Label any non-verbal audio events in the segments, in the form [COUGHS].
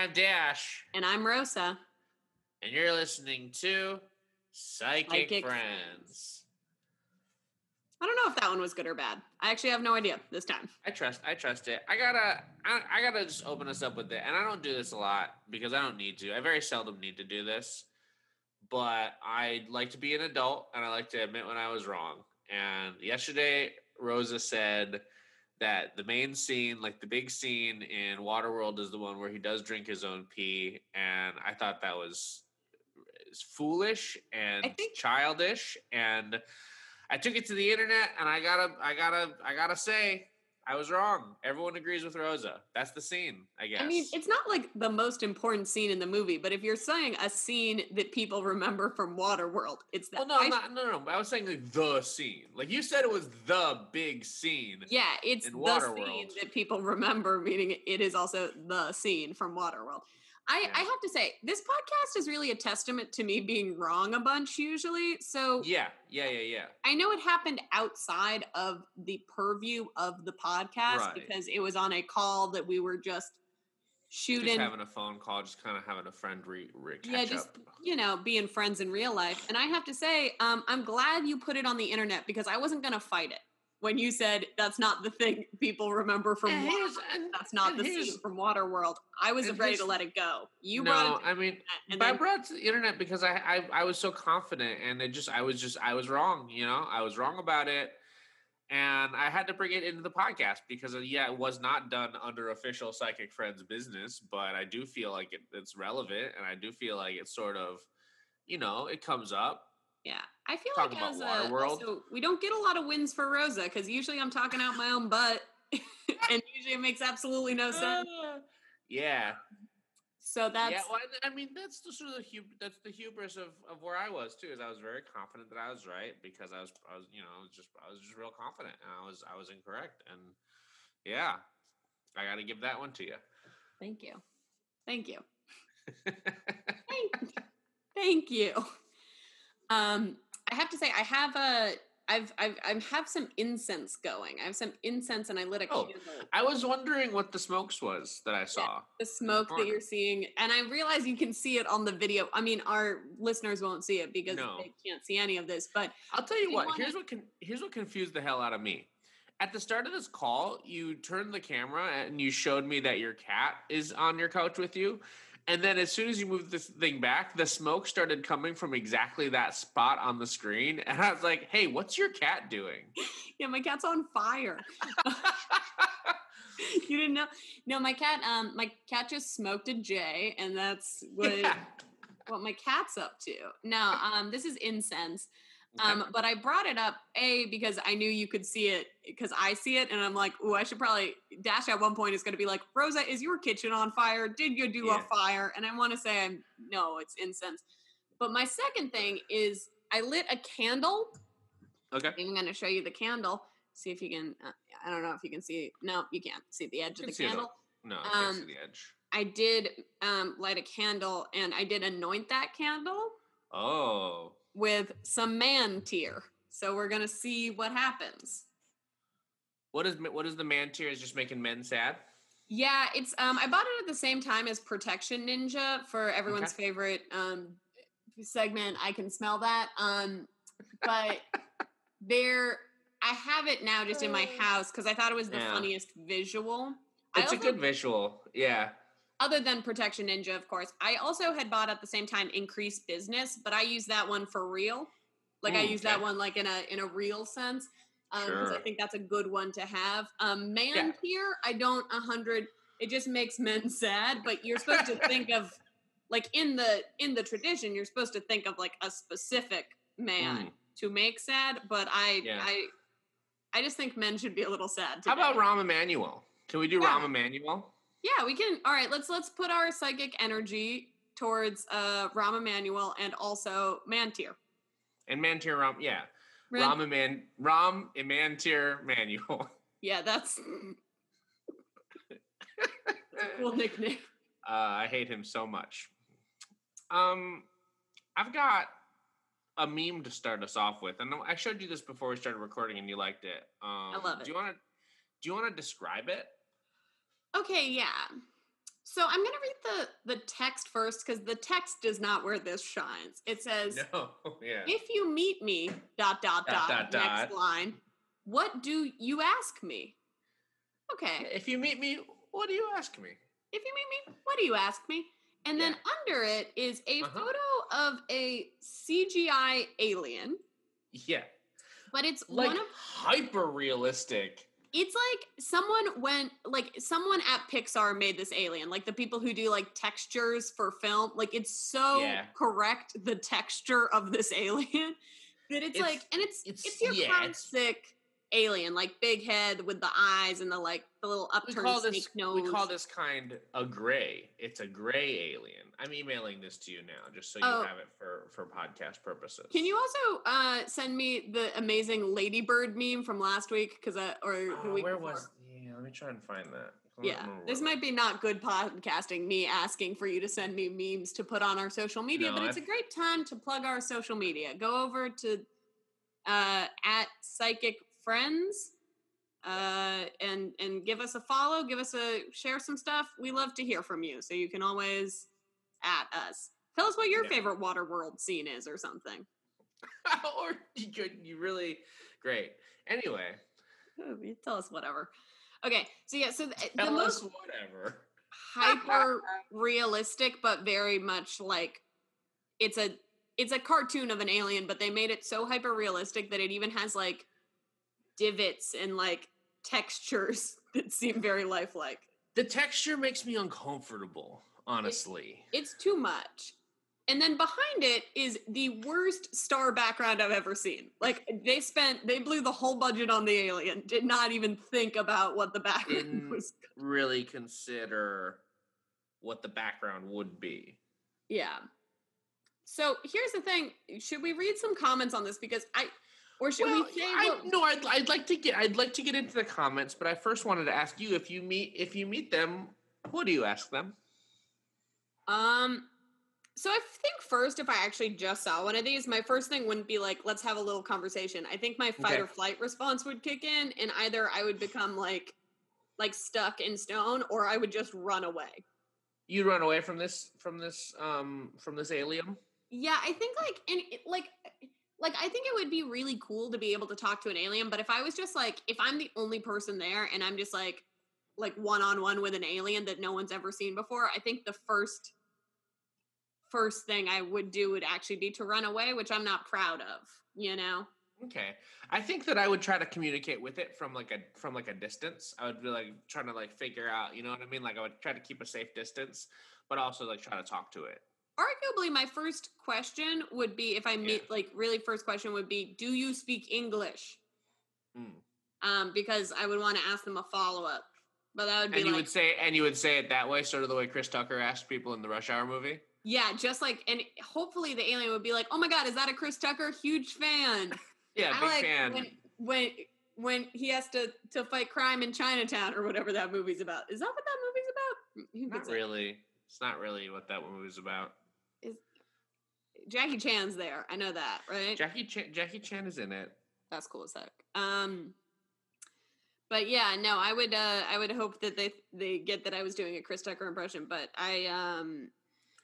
I'm Dash, And I'm Rosa. and you're listening to Psychic, Psychic Friends. I don't know if that one was good or bad. I actually have no idea this time. I trust. I trust it. I gotta. I, I gotta just open us up with it, and I don't do this a lot because I don't need to. I very seldom need to do this, but I like to be an adult, and I like to admit when I was wrong. And yesterday, Rosa said that the main scene, like the big scene in Waterworld, is the one where he does drink his own pee, and I thought that was foolish and think- childish and I took it to the internet and I gotta I gotta I gotta say I was wrong. Everyone agrees with Rosa. That's the scene, I guess. I mean, it's not like the most important scene in the movie, but if you're saying a scene that people remember from Waterworld, it's that. well, no, I- not, no, no, no. I was saying like the scene. Like you said, it was the big scene. yeah, it's the Waterworld. scene that people remember, meaning it is also the scene from Waterworld. I, Yeah. I have to say, this podcast is really a testament to me being wrong a bunch usually. So Yeah, yeah, yeah, yeah. I know it happened outside of the purview of the podcast Right. because it was on a call that we were just shooting. Just having a phone call, just kind of having a friend re, re yeah, just up. you know, being friends in real life. And I have to say, um, I'm glad you put it on the internet because I wasn't going to fight it when you said that's not the thing people remember from. And Waterworld. here's- and- That's not and the here's- scene from Waterworld. I was and ready to let it go. You no, brought it, to I mean, the internet, and but I brought it to the internet because I, I I was so confident, and it just I was just I was wrong. You know, I was wrong about it, and I had to bring it into the podcast because uh, yeah, it was not done under official psychic friends business, but I do feel like it, it's relevant, and I do feel like it's sort of, you know, it comes up. Yeah, I feel Talk like as a, also, we don't get a lot of wins for Rosa because usually I'm talking out my own butt, [LAUGHS] and usually it makes absolutely no sense. Ah, yeah, So that's yeah. Well, I I mean, that's the sort of the hub- that's the hubris of, of where I was too. Is I was very confident that I was right because I was I was you know I was just I was just real confident and I was I was incorrect and yeah, I got to give that one to you. thank you, thank you, [LAUGHS] thank, thank you. Um, I have to say I have a. I've, I've I have some incense going. I have some incense and I lit a Oh, candle. I was wondering what the smokes was that I saw. the smoke that you're seeing and i realize you can see it on the video i mean our listeners won't see it because No. they can't see any of this but I'll tell you what. Here's what con- here's what confused the hell out of me. At the start of this call, you turned the camera and you showed me that your cat is on your couch with you. And then as soon as you moved this thing back, the smoke started coming from exactly that spot on the screen. And I was like, "Hey, what's your cat doing?" [LAUGHS] yeah my cat's on fire [LAUGHS] you didn't know no my cat um my cat just smoked a j and that's what Yeah. what my cat's up to no um this is incense. Um, but I brought it up a because I knew you could see it because I see it, and I'm like, oh, I should probably Dash at one point is going to be like, Rosa, is your kitchen on fire? Did you do Yeah. a fire? And I want to say, I'm no, it's incense. But my second thing is I lit a candle. okay. I'm going to show you the candle. See if you can. Uh, I don't know if you can see. No, you can't see the edge of the it candle. No, I can't see Um, the edge. I did um, light a candle, and I did anoint that candle Oh, with some man tear. So we're gonna see what happens. what is what is the man tear? Is just making men sad? Yeah, it's um I bought it at the same time as Protection Ninja for everyone's favorite um segment. I can smell that. Um but [LAUGHS] there I have it now just in my house because I thought it was the Yeah. funniest visual. It's a good visual. Yeah. Other than Protection Ninja, of course. I also had bought at the same time Increase Business, but I use that one for real. Like I use that one like in a in a real sense. Um, 'cause I Sure. think that's a good one to have. Um, man Yeah. here, I don't a hundred. It just makes men sad. But you're supposed to think of [LAUGHS] like in the in the tradition, you're supposed to think of like a specific man Mm. to make sad. But I Yeah. I I just think men should be a little sad. How about today. Rahm Emanuel? Can we do Yeah. Rahm Emanuel? Yeah, we can. All right, let's let's put our psychic energy towards uh Rahm Emanuel and also Mantir. And Mantir Ram, yeah. Ren- Ram Eman Ram Emantir Manual. [LAUGHS] yeah, that's cool nickname. [LAUGHS] Uh, I hate him so much. Um, I've got a meme to start us off with, and I showed you this before we started recording, and you liked it. Um, love it. Do you want to? Do you want to describe it? Okay, yeah. So I'm gonna read the the text first because the text is not where this shines. It says, [LAUGHS] No, yeah. "If you meet me, dot dot Dot, dot, dot, next dot. line. What do you ask me?" Okay. If you meet me, what do you ask me? If you meet me, what do you ask me? And then under it is a Uh-huh. photo of a CGI alien, Yeah, but it's like one of hyper realistic. It's like someone went like someone at Pixar made this alien, like the people who do like textures for film. Like it's so Yeah. correct the texture of this [LAUGHS] alien that it's, It's- like and it's it's, it's- your yeah, it's- classic alien, like big head with the eyes and the like the little upturned snake this nose. we call this kind a gray. It's a gray alien. I'm emailing this to you now, just so you Oh. have it for for podcast purposes. Can you also uh, send me the amazing ladybird meme from last week? Because I or the Oh, week where before. was? Yeah, let me try and find that. Yeah, this might be not good podcasting. Me asking for you to send me memes to put on our social media, No, but it's a I've- great time to plug our social media. Go over to uh, at Psychic Friends uh, and and give us a follow. Give us a share some stuff. We love to hear from you, so you can always at us. Tell us what your Yeah. favorite water world scene is, or something. [LAUGHS] or you could you really great. Anyway, You tell us whatever. Okay, so yeah, so th- the tell most us whatever. hyper [LAUGHS] realistic, but very much like it's a it's a cartoon of an alien, but they made it so hyper realistic that it even has like divots and like textures [LAUGHS] that seem very lifelike. The texture makes me uncomfortable, honestly. It's too much. And then behind it is the worst star background I've ever seen. Like they spent, they blew the whole budget on the alien. Did not even think about what the background Didn't- was. really consider what the background would be. Yeah. So here's the thing: should we read some comments on this because I, or should well, we say I, what? no, I'd, I'd like to get I'd like to get into the comments, but I first wanted to ask you if you meet if you meet them, what do you ask them? Um. So I think first, if I actually just saw one of these, my first thing wouldn't be like, "Let's have a little conversation." I think my fight Okay. or flight response would kick in, and either I would become like, like stuck in stone, or I would just run away. You run away from this from this um from this alien. Yeah, I think like and it- like like I think it would be really cool to be able to talk to an alien, but if I was just like if I'm the only person there and I'm just like like one on one with an alien that no one's ever seen before, I think the first first thing I would do would actually be to run away, which I'm not proud of, you know. Okay, I think that I would try to communicate with it from like a from like a distance. I would be like trying to like figure out, you know what I mean? Like I would try to keep a safe distance, but also like try to talk to it. Arguably my first question would be if I meet like really first question would be, "Do you speak English?" Mm. Um because I would want to ask them a follow-up. But that would be And you like would say and you would say it that way, sort of the way Chris Tucker asked people in the Rush Hour movie. Yeah, just like, and hopefully the alien would be like, "Oh my god, is that a Chris Tucker? Huge fan." [LAUGHS] Yeah, I big like fan. when when when he has to to fight crime in Chinatown or whatever that movie's about. Is that what that movie's about? Not really. It's not really what that movie's about. Jackie Chan's there. I know that, right? Jackie Chan, Jackie Chan is in it. That's cool as heck. Um, but yeah, no, I would uh I would hope that they they get that I was doing a Chris Tucker impression, but I um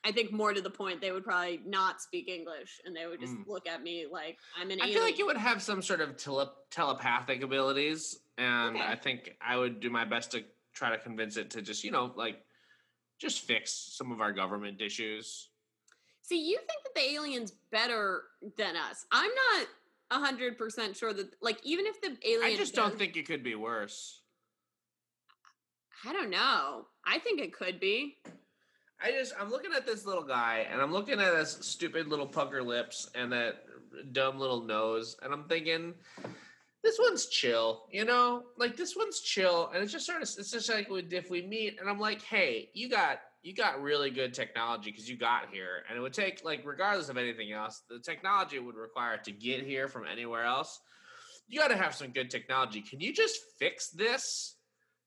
I think more to the point they would probably not speak English and they would just Mm. look at me like I'm an I alien. feel like you would have some sort of tele- telepathic abilities, and Okay. I think I would do my best to try to convince it to just, you know, like just fix some of our government issues. See, you think that the alien's better than us. I'm not hundred percent sure that like even if the alien I just don't think it could be worse. I don't know. I think it could be. I just I'm looking at this little guy and I'm looking at his stupid little pucker lips and that dumb little nose and I'm thinking this one's chill, you know? Like this one's chill and it's just sort of it's just like if we meet and I'm like, "Hey, you got you got really good technology cuz you got here." And it would take like regardless of anything else, the technology it would require to get here from anywhere else. You got to have some good technology. Can you just fix this?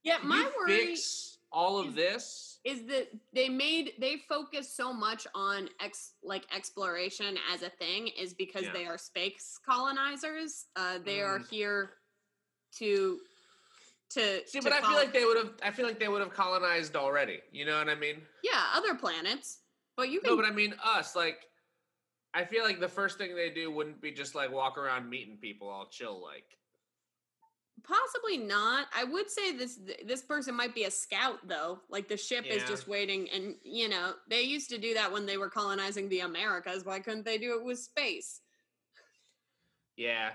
Yeah, Can my worry fix all of is- this? is that they made they focus so much on ex like exploration as a thing is because Yeah. they are space colonizers. Uh, they are Mm. here to to See, to but I feel like they would have. I feel like they would have colonized already. You know what I mean? yeah, other planets. But you can No, but I mean us. Like, I feel like the first thing they do wouldn't be just like walk around meeting people all chill. Like, possibly not. I would say this this person might be a scout though. Like the ship is just waiting, and you know they used to do that when they were colonizing the Americas. Why couldn't they do it with space? yeah,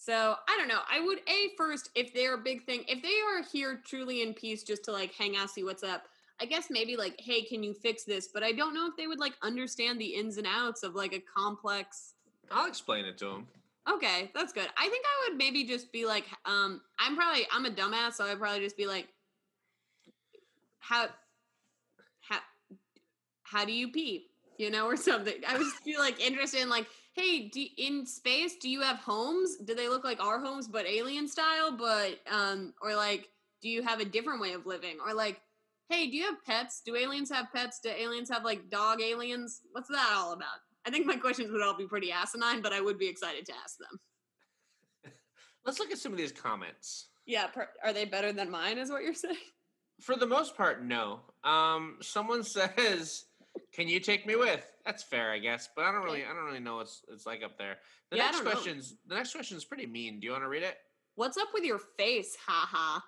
So I don't know. I would a first if they're a big thing. If they are here truly in peace, just to like hang out, see what's up. I guess maybe like, hey, can you fix this? But I don't know if they would like understand the ins and outs of like a complex. I'll explain it to them. Okay, that's good. I think I would maybe just be like, um, I'm probably I'm a dumbass, so I'd probably just be like, how, how, how do you pee? You know, or something. I would just be like interested in like, hey, do, in space, do you have homes? Do they look like our homes but alien style? But um, or like, do you have a different way of living? Or like, hey, do you have pets? Do aliens have pets? Do aliens have like dog aliens? What's that all about? I think my questions would all be pretty asinine, but I would be excited to ask them. [LAUGHS] Let's look at some of these comments. Yeah, per- are they better than mine? Is what you're saying? For the most part, no. Um, someone [LAUGHS] says, "Can you take me with?" That's fair, I guess, but I don't really, I don't really know what's it's like up there. The Yeah, next don't know. question's the next question is pretty mean. Do you want to read it? What's up with your face? Ha ha.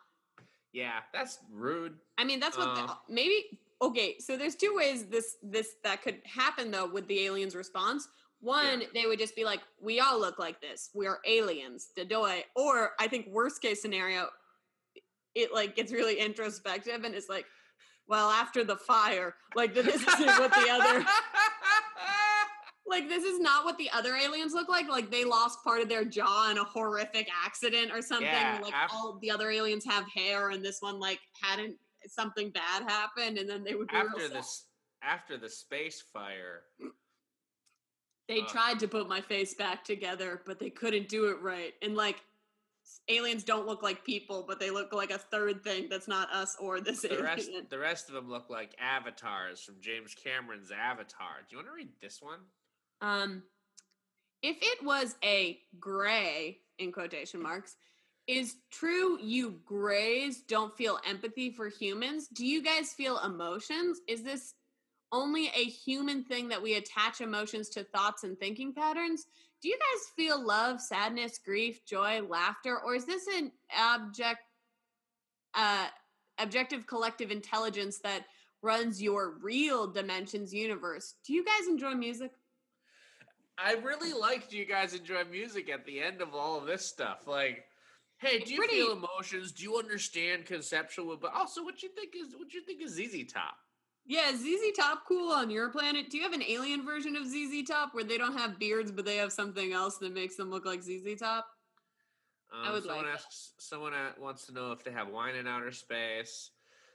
Yeah, that's rude. I mean, that's what Uh. the, maybe. Okay, so there's two ways this this that could happen though with the aliens' response. One, Yeah. they would just be like, "We all look like this. We are aliens." Dadoy. Or I think worst case scenario, it like gets really introspective and it's like, "Well, after the fire, like this isn't what the other." [LAUGHS] like this is not what the other aliens look like like they lost part of their jaw in a horrific accident or something Yeah, like af- all the other aliens have hair and this one like hadn't something bad happened and then they would after this, after the space fire, they uh, tried to put my face back together but they couldn't do it right and like aliens don't look like people but they look like a third thing that's not us or this the alien rest, the rest of them look like avatars from James Cameron's Avatar. Do you want to read this one? Um, if it was a gray in quotation marks, is true you grays don't feel empathy for humans? Do you guys feel emotions? Is this only a human thing that we attach emotions to thoughts and thinking patterns? Do you guys feel love, sadness, grief, joy, laughter, or is this an object, uh, objective collective intelligence that runs your real dimensions universe? Do you guys enjoy music? I really liked Do you guys enjoy music at the end of all of this stuff. Like, hey, do you Pretty- feel emotions? Do you understand conceptual? But also, what you think is what you think is ZZ Top? Yeah, ZZ Top cool on your planet. Do you have an alien version of ZZ Top where they don't have beards but they have something else that makes them look like ZZ Top? Um, would someone like that. asks. Someone wants to know if they have wine in outer space.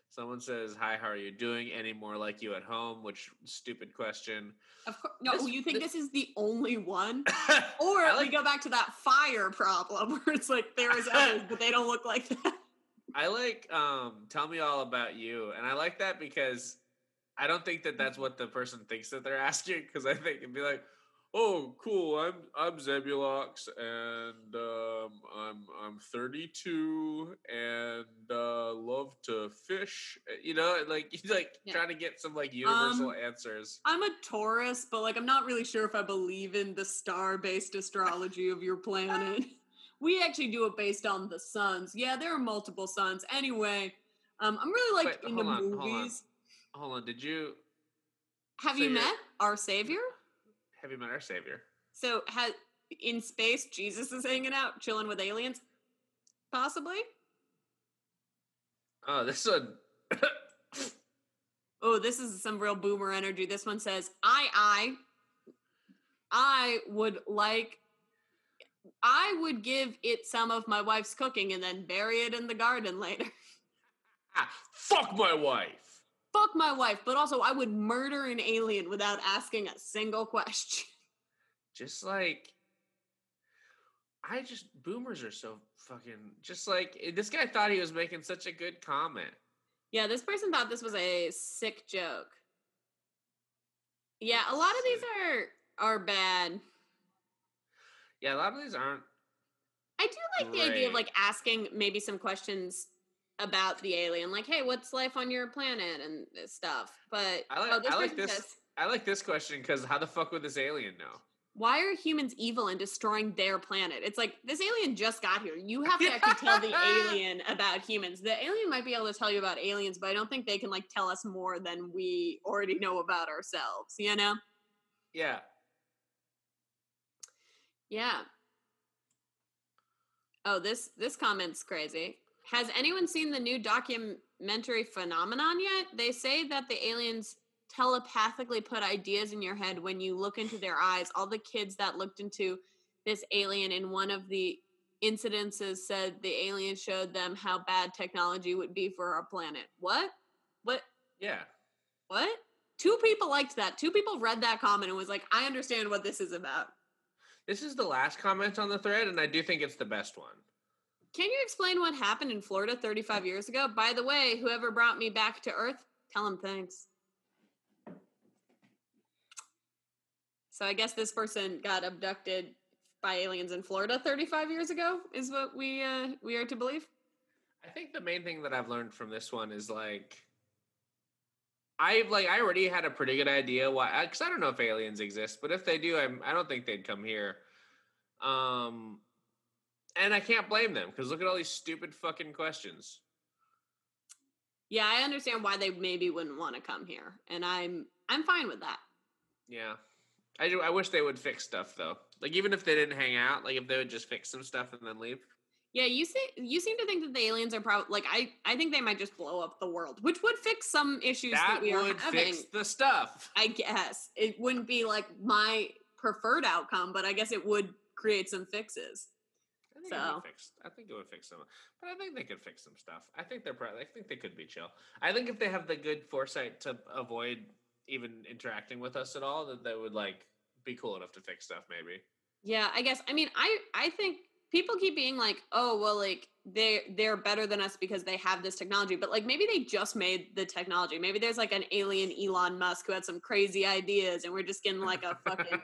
Someone says, "Hi, how are you doing? Any more like you at home?" Which stupid question. Of course. No, This- you think thi- this is the only one? [LAUGHS] Or I we go back to that fire problem [LAUGHS] where it's like there is others, but they don't look like that. [LAUGHS] I like um tell me all about you and I like that because I don't think that that's what the person thinks that they're [LAUGHS] asking because I think it'd be like oh cool I'm I'm Zebulox and um I'm I'm 32 and uh love to fish Uh, you know like [LAUGHS] he's like Yeah. trying to get some like universal Um, answers I'm a Taurus, but like I'm not really sure if I believe in the star-based astrology of your planet. [LAUGHS] we actually do it based on the suns. Yeah, there are multiple suns. Anyway, um, I'm really like Wait, into hold on, hold on. movies. Hold on did you Have you met our savior? have you met our savior So has in space Jesus is hanging out, chilling with aliens? Possibly. oh this one [COUGHS] Oh, this is some real boomer energy. This one says, I, I, I would like, I would give it some of my wife's cooking and then bury it in the garden later. [LAUGHS] ah, fuck my wife Fuck my wife, but also I would murder an alien without asking a single question. [LAUGHS] just like I just boomers are so fucking just like eh, this guy thought he was making such a good comment. Yeah, this person thought this was a sick joke. Yeah, a lot of these are are bad. Yeah, a lot of these aren't I do like the idea of like asking maybe some questions about the alien, like, "Hey, what's life on your planet?" and stuff. But I like, oh, this I like this. says, I like this question because how the fuck would this alien know? why are humans evil and destroying their planet? It's like this alien just got here. You have to actually tell the [LAUGHS] alien about humans. The alien might be able to tell you about aliens, but I don't think they can like tell us more than we already know about ourselves, you know? Yeah. Yeah. Oh, this this comment's crazy. Has anyone seen the new documentary Phenomenon yet? They say that the aliens telepathically put ideas in your head when you look into their eyes. All the kids that looked into this alien in one of the incidences said the alien showed them how bad technology would be for our planet. What? What? Yeah. What? Two people liked that. Two people read that comment and was like, I understand what this is about. This is the last comment on the thread, and I do think it's the best one. Can you explain what happened in Florida 35 years ago? By the way, whoever brought me back to Earth, tell him thanks. So I guess this person got abducted by aliens in Florida 35 years ago is what we uh, we are to believe. I think the main thing that I've learned from this one is like I've like I already had a pretty good idea why because I don't know if aliens exist, but if they do, I'm I don't think they'd come here. Um, and I can't blame them because look at all these stupid fucking questions. Yeah, I understand why they maybe wouldn't want to come here, and I'm I'm fine with that. Yeah, I do. I wish they would fix stuff though. Like even if they didn't hang out, like if they would just fix some stuff and then leave. Yeah, you say you seem to think that the aliens are probably like I I think they might just blow up the world, which would fix some issues that, That we are having. fix the stuff. I guess it wouldn't be like my preferred outcome, but I guess it would create some fixes. I think it So- would fix. I think it would fix some, but I think they could fix some stuff. I think they're probably. I think they could be chill. I think if they have the good foresight to avoid even interacting with us at all, that they would like be cool enough to fix stuff. Maybe. Yeah, I guess. I mean, I I think people keep being like, "Oh, well, like they they're better than us because they have this technology." But like maybe they just made the technology. Maybe there's like an alien Elon Musk who had some crazy ideas, and we're just getting like a fucking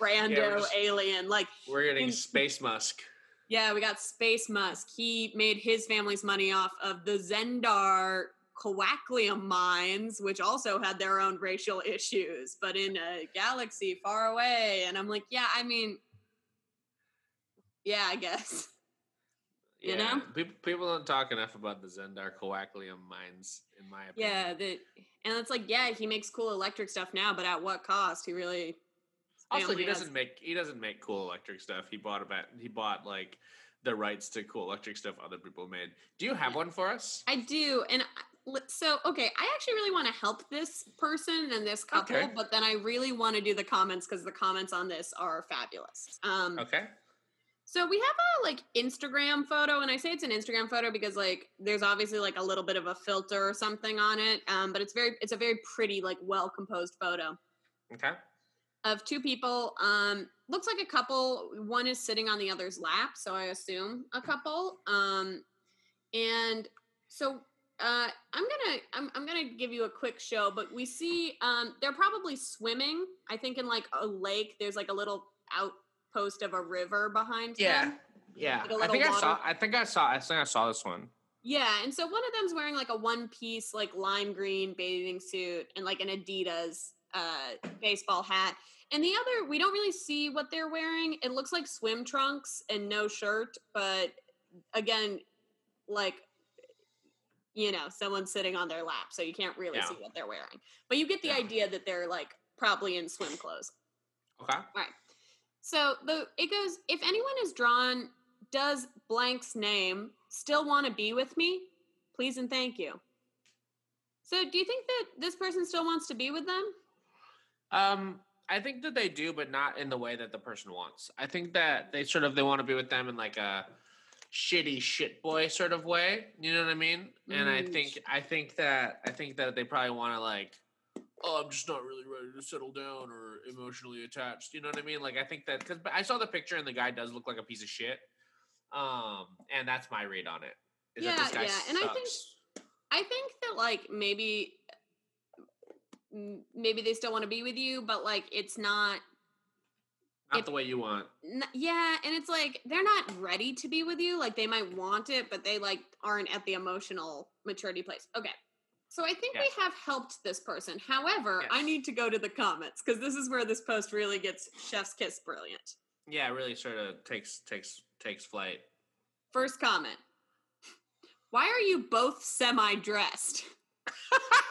Brando [LAUGHS] Yeah, just- alien. Like, we're getting in- Space Musk. Yeah, we got Space Musk. He made his family's money off of the Zendar Coaquium mines, which also had their own racial issues, but in a galaxy far away. And I'm like, yeah, I mean, yeah, I guess. You Yeah, know? people, people don't talk enough about the Zendar Coaquium mines, in my opinion. Yeah, that, and it's like, yeah, he makes cool electric stuff now, but at what cost? He really. Also, he doesn't make he doesn't make cool electric stuff. He bought about he bought like the rights to cool electric stuff other people made. Do you have one for us? I do, and I- so okay. I actually really want to help this person and this couple, Okay. but then I really want to do the comments because the comments on this are fabulous. Um, Okay. So we have a like Instagram photo, and I say it's an Instagram photo because like there's obviously like a little bit of a filter or something on it. Um, but it's very it's a very pretty, like well composed photo Okay. Of two people. Um, looks like a couple. One is sitting on the other's lap, so I assume a couple. Um, and so uh, I'm gonna I'm, I'm gonna give you a quick show, but we see um, they're probably swimming. I think in like a lake. There's like a little outpost of a river behind Yeah. them. Yeah. Like I think I saw I think I saw I think I saw this one. Yeah, and so one of them's wearing like a one piece like lime green bathing suit and like an Adidas uh baseball hat. And the other we don't really see what they're wearing. It looks like swim trunks and no shirt, but again, like you know, someone's sitting on their lap, so you can't really Yeah. see what they're wearing. But you get the Yeah. idea that they're like probably in swim clothes. Okay. All right. So the it goes if anyone is drawn does blank's name still want to be with me? Please and thank you. So do you think that this person still wants to be with them? Um I think that they do, but not in the way that the person wants. I think that they sort of they want to be with them in like a shitty shit boy sort of way. You know what I mean? And I Mm, think I think that I think that they probably want to like, oh, I'm just not really ready to settle down or emotionally attached. You know what I mean? Like I think that because I saw the picture and the guy does look like a piece of shit. Um, and that's my read on it. is that this Yeah, yeah, and I think- I think that like maybe maybe they still want to be with you, but like it's not Not the way you want. N- yeah, and it's like they're not ready to be with you. Like they might want it, but they like aren't at the emotional maturity place. Okay. So I think Yes. we have helped this person. However, I need to go to the comments because this is where this post really gets chef's kiss brilliant. Yeah, it really sort of takes takes takes flight. First comment. Why are you both semi-dressed? [LAUGHS]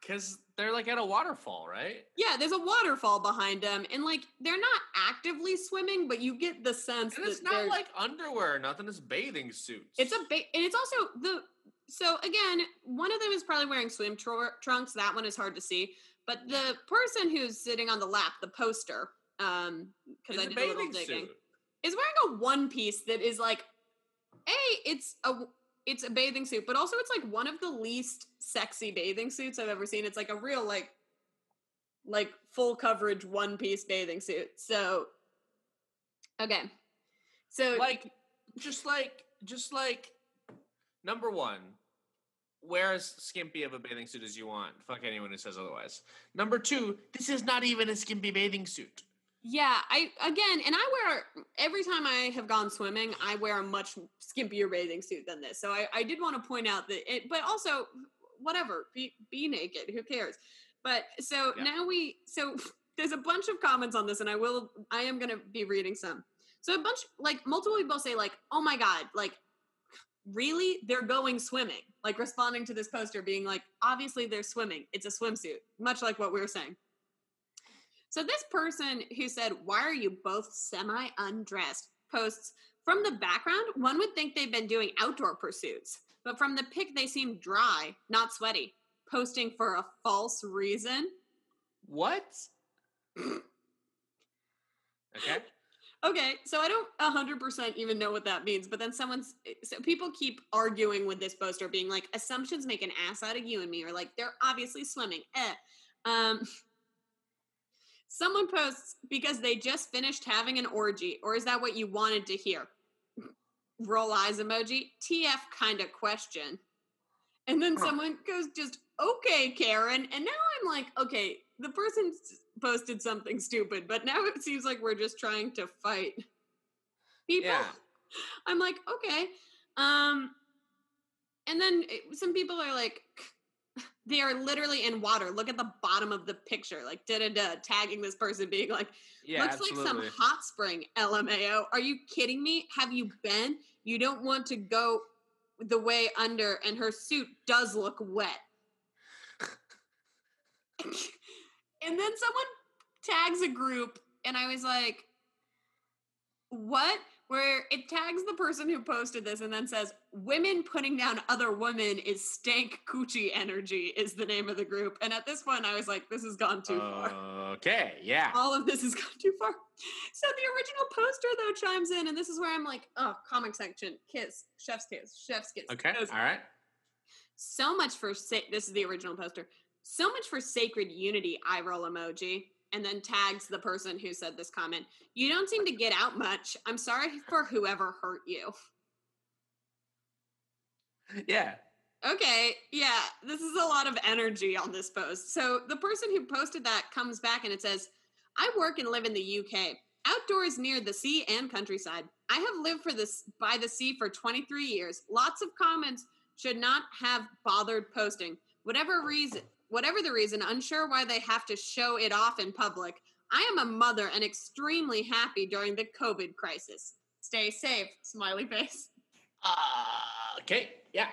Because they're like at a waterfall, right? Yeah, there's a waterfall behind them, and like they're not actively swimming, but you get the sense And it's not like underwear, nothing. It's bathing suits. It's a ba- and it's also the so again, one of them is probably wearing swim tr- trunks. That one is hard to see, but the person who's sitting on the lap, the poster, um, because I a did a little bathing digging, suit. is wearing a one piece that is like, a it's a it's a bathing suit, but also it's like one of the least sexy bathing suits I've ever seen. It's like a real like like full coverage one piece bathing suit. So okay, so like just like just like number one wear as skimpy of a bathing suit as you want fuck anyone who says otherwise number two this is not even a skimpy bathing suit Yeah, I again, and I wear every time I have gone swimming, I wear a much skimpier bathing suit than this. So I, I did want to point out that it, but also whatever, be be naked, who cares? But so Yeah. now we so [LAUGHS] there's a bunch of comments on this, and I will I am gonna be reading some. So a bunch like multiple people say like, oh my god, like really they're going swimming, like responding to this poster, being like, obviously they're swimming. It's a swimsuit, much like what we were saying. So this person who said, "Why are you both semi undressed?" posts from the background. One would think they've been doing outdoor pursuits, but from the pic they seem dry, not sweaty. Posting for a false reason. what [CLEARS THROAT] okay Okay, so I don't hundred percent even know what that means, but then someone's so people keep arguing with this poster, being like, "Assumptions make an ass out of you and me," or like, "They're obviously swimming." Eh. Um, someone posts because they just finished having an orgy, or is that what you wanted to hear? Roll eyes emoji. TF kind of question. And then Huh. someone goes, "Just okay, Karen." And now I'm like, okay, the person posted something stupid, but now it seems like we're just trying to fight people. Yeah. [LAUGHS] I'm like, okay. Um, and then it- some people are like, they are literally in water. Look at the bottom of the picture, like da da da, tagging this person, being like, yeah looks absolutely like some hot spring. LMAO. Are you kidding me? Have you been? You don't want to go the way under, and her suit does look wet. [LAUGHS] and then someone tags a group, and I was like, what? Where it tags the person who posted this and then says, Women putting down other women is stank coochie energy, is the name of the group. And at this point, I was like, this has gone too far okay yeah all of this has [LAUGHS] gone too far. So the original poster though chimes in, and this is where I'm like, oh, comic section, kiss, chef's kiss, chef's kiss. okay all right So much for sa- this is the original poster. So much for sacred unity. Eye roll emoji, and then tags the person who said this comment. You don't seem to get out much. I'm sorry for whoever hurt you. yeah Okay, yeah, this is a lot of energy on this post. So the person who posted that comes back and it says, I work and live in the UK, outdoors near the sea and countryside. I have lived for this by the sea for 23 years. Lots of comments should not have bothered posting. Whatever reason, whatever the reason, unsure why they have to show it off in public. I am a mother and extremely happy during the COVID crisis. Stay safe, smiley face. uh, okay yeah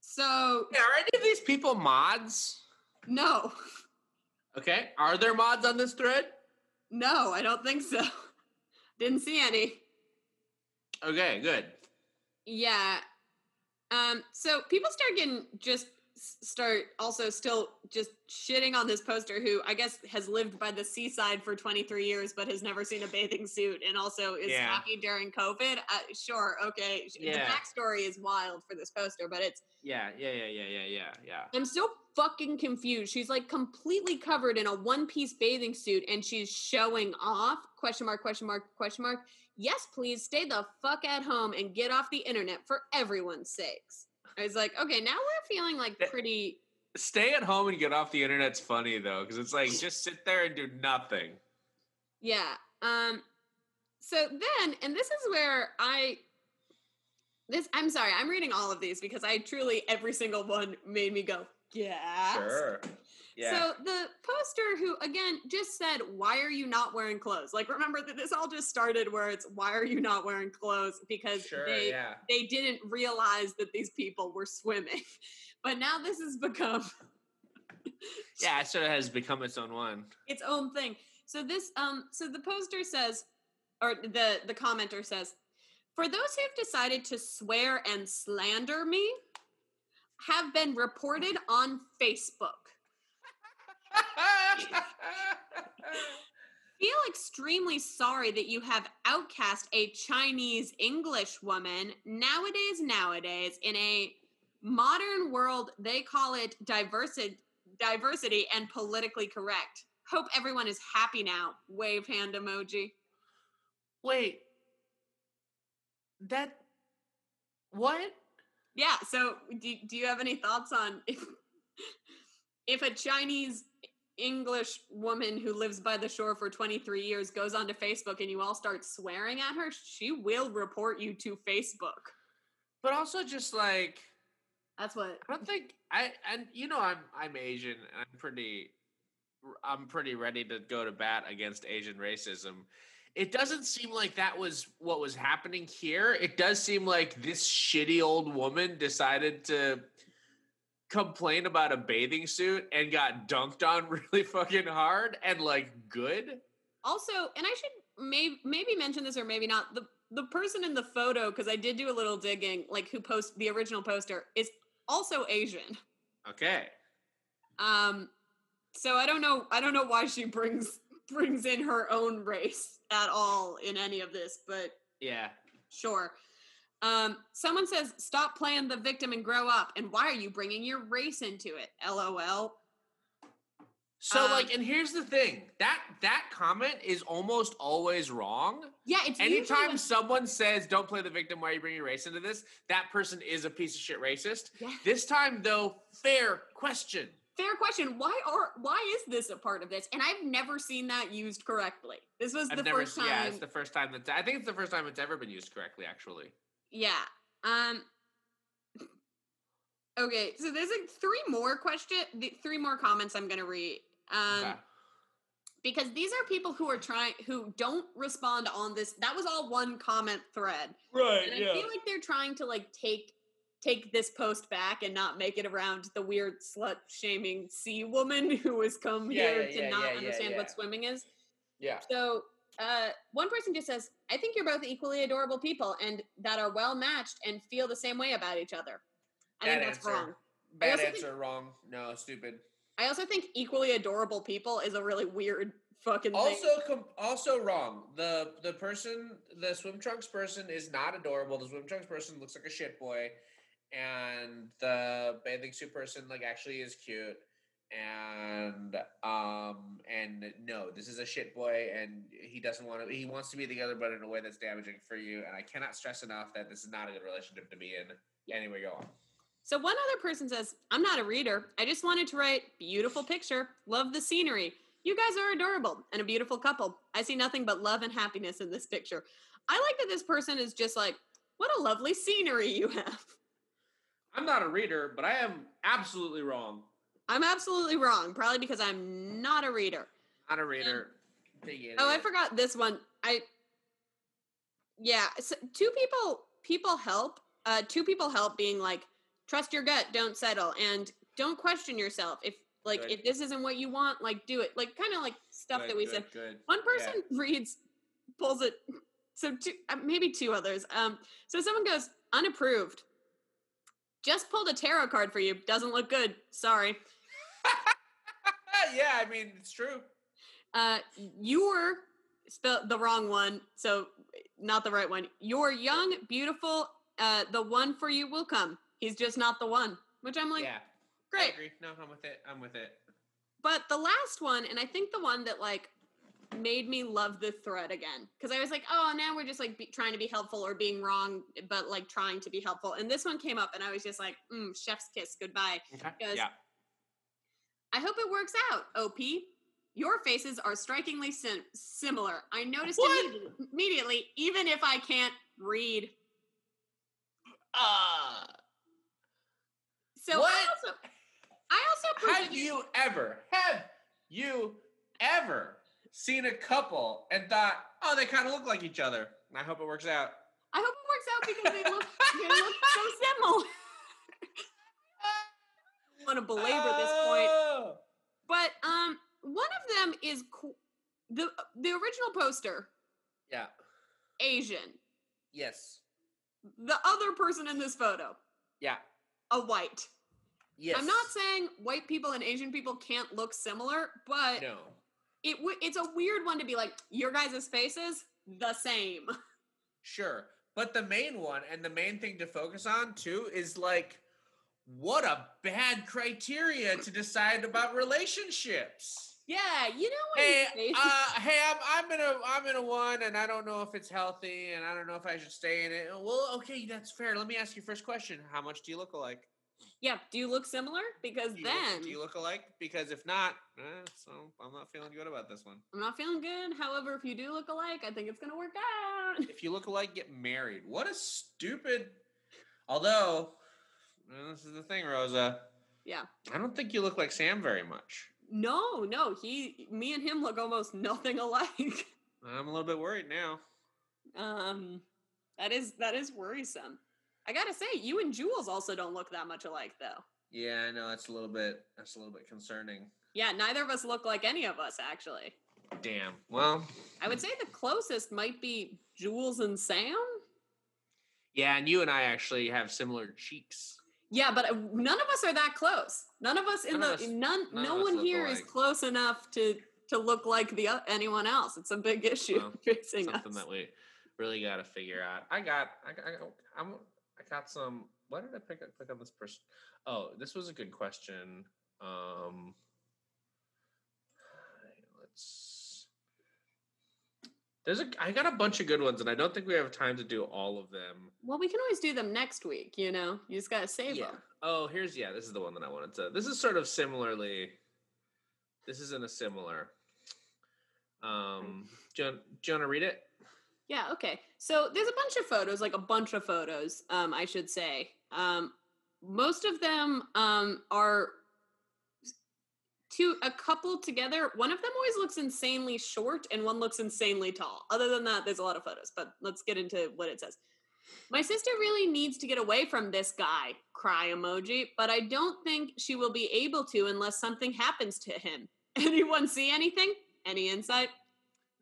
So, yeah are any of these people mods no. okay are there mods on this thread No, I don't think so. [LAUGHS] Didn't see any. okay good Yeah. Um, so people start getting just start also still just shitting on this poster who I guess has lived by the seaside for 23 years but has never seen a bathing suit and also is Yeah. happy during COVID. Uh, sure, okay. sh- The backstory is wild for this poster, but it's yeah yeah yeah yeah yeah yeah yeah I'm so fucking confused. She's like completely covered in a one-piece bathing suit and she's showing off. Question mark, question mark, question mark. Yes, please stay the fuck at home and get off the internet for everyone's sakes. I was like, okay, now we're feeling like pretty stay at home and get off the internet's funny though because it's like just sit there and do nothing Yeah. Um so then and this is where I this I'm sorry, I'm reading all of these because I truly every single one made me go, yeah. Sure. Yeah. So the poster who again just said, Why are you not wearing clothes? Like remember that this all just started where it's why are you not wearing clothes? Because sure. they yeah. they didn't realize that these people were swimming. [LAUGHS] But now this has become [LAUGHS] Yeah, it sort of has become its own one. its own thing. So this um so the poster says or the the commenter says, for those who've decided to swear and slander me have been reported on Facebook. Feel extremely sorry that you have outcast a Chinese English woman nowadays nowadays in a modern world they call it diversity diversity and politically correct. Hope everyone is happy now. Wave hand emoji. Wait. That what? Yeah, so do, do you have any thoughts on if if a Chinese English woman who lives by the shore for 23 years goes onto Facebook and you all start swearing at her, she will report you to Facebook. But also just like That's what I don't think I and you know I'm I'm Asian and I'm pretty I'm pretty ready to go to bat against Asian racism. It doesn't seem like that was what was happening here. It does seem like this shitty old woman decided to complain about a bathing suit and got dunked on [LAUGHS] really fucking hard and like good. Also, and I should maybe maybe mention this or maybe not. The the person in the photo, because I did do a little digging, like who post the original poster, is also Asian. Okay. Um, so I don't know. I don't know why she brings brings in her own race at all in any of this, but Yeah. sure. Um, someone says, "Stop playing the victim and grow up." And why are you bringing your race into it? LOL. So Um, like and here's the thing. That that comment is almost always wrong. Yeah, it's Anytime someone says "Don't play the victim," why are you bringing race into this? That person is a piece of shit racist. Yeah. This time, though, fair question. Fair question. Why are why is this a part of this? And I've never seen that used correctly. This was I've the never. first time. Yeah, it's the first time that I think it's the first time it's ever been used correctly. Actually, Yeah. Um Okay, so there's like three more question the three more comments I'm going to read. Um Okay. because these are people who are trying who don't respond on this. That was all one comment thread. right? And I feel like they're trying to like take take this post back and not make it around the weird slut shaming sea woman [LAUGHS] who has come Yeah, here yeah, to yeah, not yeah, yeah, understand yeah. what swimming is. yeah. So uh, one person just says, I think you're both equally adorable people and that are well matched and feel the same way about each other. I Bad think that's answer. wrong. Bad answer. Wrong. No, stupid. I also think equally adorable people is a really weird fucking thing. Also, com- also wrong. The the person, the swim trunks person, is not adorable. The swim trunks person looks like a shit boy, and the bathing suit person like actually is cute. And um and no, this is a shit boy, and he doesn't want to. He wants to be together, but in a way that's damaging for you. And I cannot stress enough that this is not a good relationship to be in. Anyway, go on. So one other person says, I'm not a reader. I just wanted to write beautiful picture. Love the scenery. You guys are adorable and a beautiful couple. I see nothing but love and happiness in this picture. I like that this person is just like, what a lovely scenery you have. I'm not a reader, but I am absolutely wrong. I'm absolutely wrong, probably because I'm not a reader. Not a reader. Oh, I forgot this one. I yeah, so two people people help. Uh, two people help being like, trust your gut, don't settle, and don't question yourself. If like Good. if this isn't what you want, like do it. Like kind of like stuff Good, that we good, said. One Yeah. person [LAUGHS] reads, pulls it. So two, uh, maybe two others. Um, so someone goes unapproved. Just pulled a tarot card for you. Doesn't look good. Sorry. Yeah, I mean it's true. Uh, you're spelled the wrong one, so not the right one. You're young, beautiful. Uh, the one for you will come. He's just not the one. Which I'm like, yeah, I great. agree. No, I'm with it. I'm with it. But the last one, and I think the one that like made me love the thread again, because I was like, oh, now we're just like be, trying to be helpful or being wrong, but like trying to be helpful. And this one came up, and I was just like, mm, chef's kiss, goodbye. Okay. Because- Yeah. I hope it works out. Op. your faces are strikingly sim- similar. I noticed immediately, immediately, even if I can't read. Uh, So What? I also, I also have you ever, have you ever seen a couple and thought, oh, they kind of look like each other? And I hope it works out. I hope it works out because they look they look so similar. [LAUGHS] [LAUGHS] Want to belabor this point, Oh. but um, one of them is co- the the original poster Yeah. Asian. Yes. The other person in this photo, Yeah. a white. Yes. I'm not saying white people and Asian people can't look similar, but No. it w- it's a weird one to be like your guys' faces the same. Sure. But the main one and the main thing to focus on too is like what a bad criteria to decide about relationships. Yeah, you know what? Hey, uh, hey, I'm I'm in a I'm in a one and I don't know if it's healthy and I don't know if I should stay in it. Well, okay, that's fair. Let me ask you first question. How much do you look alike? yeah, do you look similar? Because Do then look, do you look alike? Because if not, eh, so I'm not feeling good about this one. I'm not feeling good. However, if you do look alike, I think it's gonna work out. If you look alike, get married. What a stupid. Although, eh, this is the thing, Rosa. Yeah. I don't think you look like Sam very much. No, no, he, me and him look almost nothing alike. [LAUGHS] I'm a little bit worried now. Um, that is that is worrisome. I gotta say, you and Jules also don't look that much alike, though. Yeah, I know that's a little bit that's a little bit concerning. Yeah, neither of us look like any of us actually. Damn. Well, I would say the closest might be Jules and Sam. yeah, and you and I actually have similar cheeks. Yeah, but uh, none of us are that close. None of us in None the us- none. none no one here is alike. close enough to to look like the o- anyone else. It's a big issue Well, [LAUGHS] facing Something us. that we really got to figure out. I got, I got, I got, I'm, I got some. Why did I pick up, click on this person? Oh, this was a good question. Um, let's. There's a. I got a bunch of good ones, and I don't think we have time to do all of them. Well, we can always do them next week. You know, you just gotta save yeah. them. Oh, here's yeah. This is the one that I wanted to. This is sort of similarly. This isn't a similar. Um, do you, want- do you want to read it? Yeah, okay. So there's a bunch of photos, like a bunch of photos, um, I should say. Um, most of them um, are two, a couple together. One of them always looks insanely short, and one looks insanely tall. Other than that, there's a lot of photos. But let's get into what it says. My sister really needs to get away from this guy, cry emoji, but I don't think she will be able to unless something happens to him. [LAUGHS] Anyone see anything? Any insight?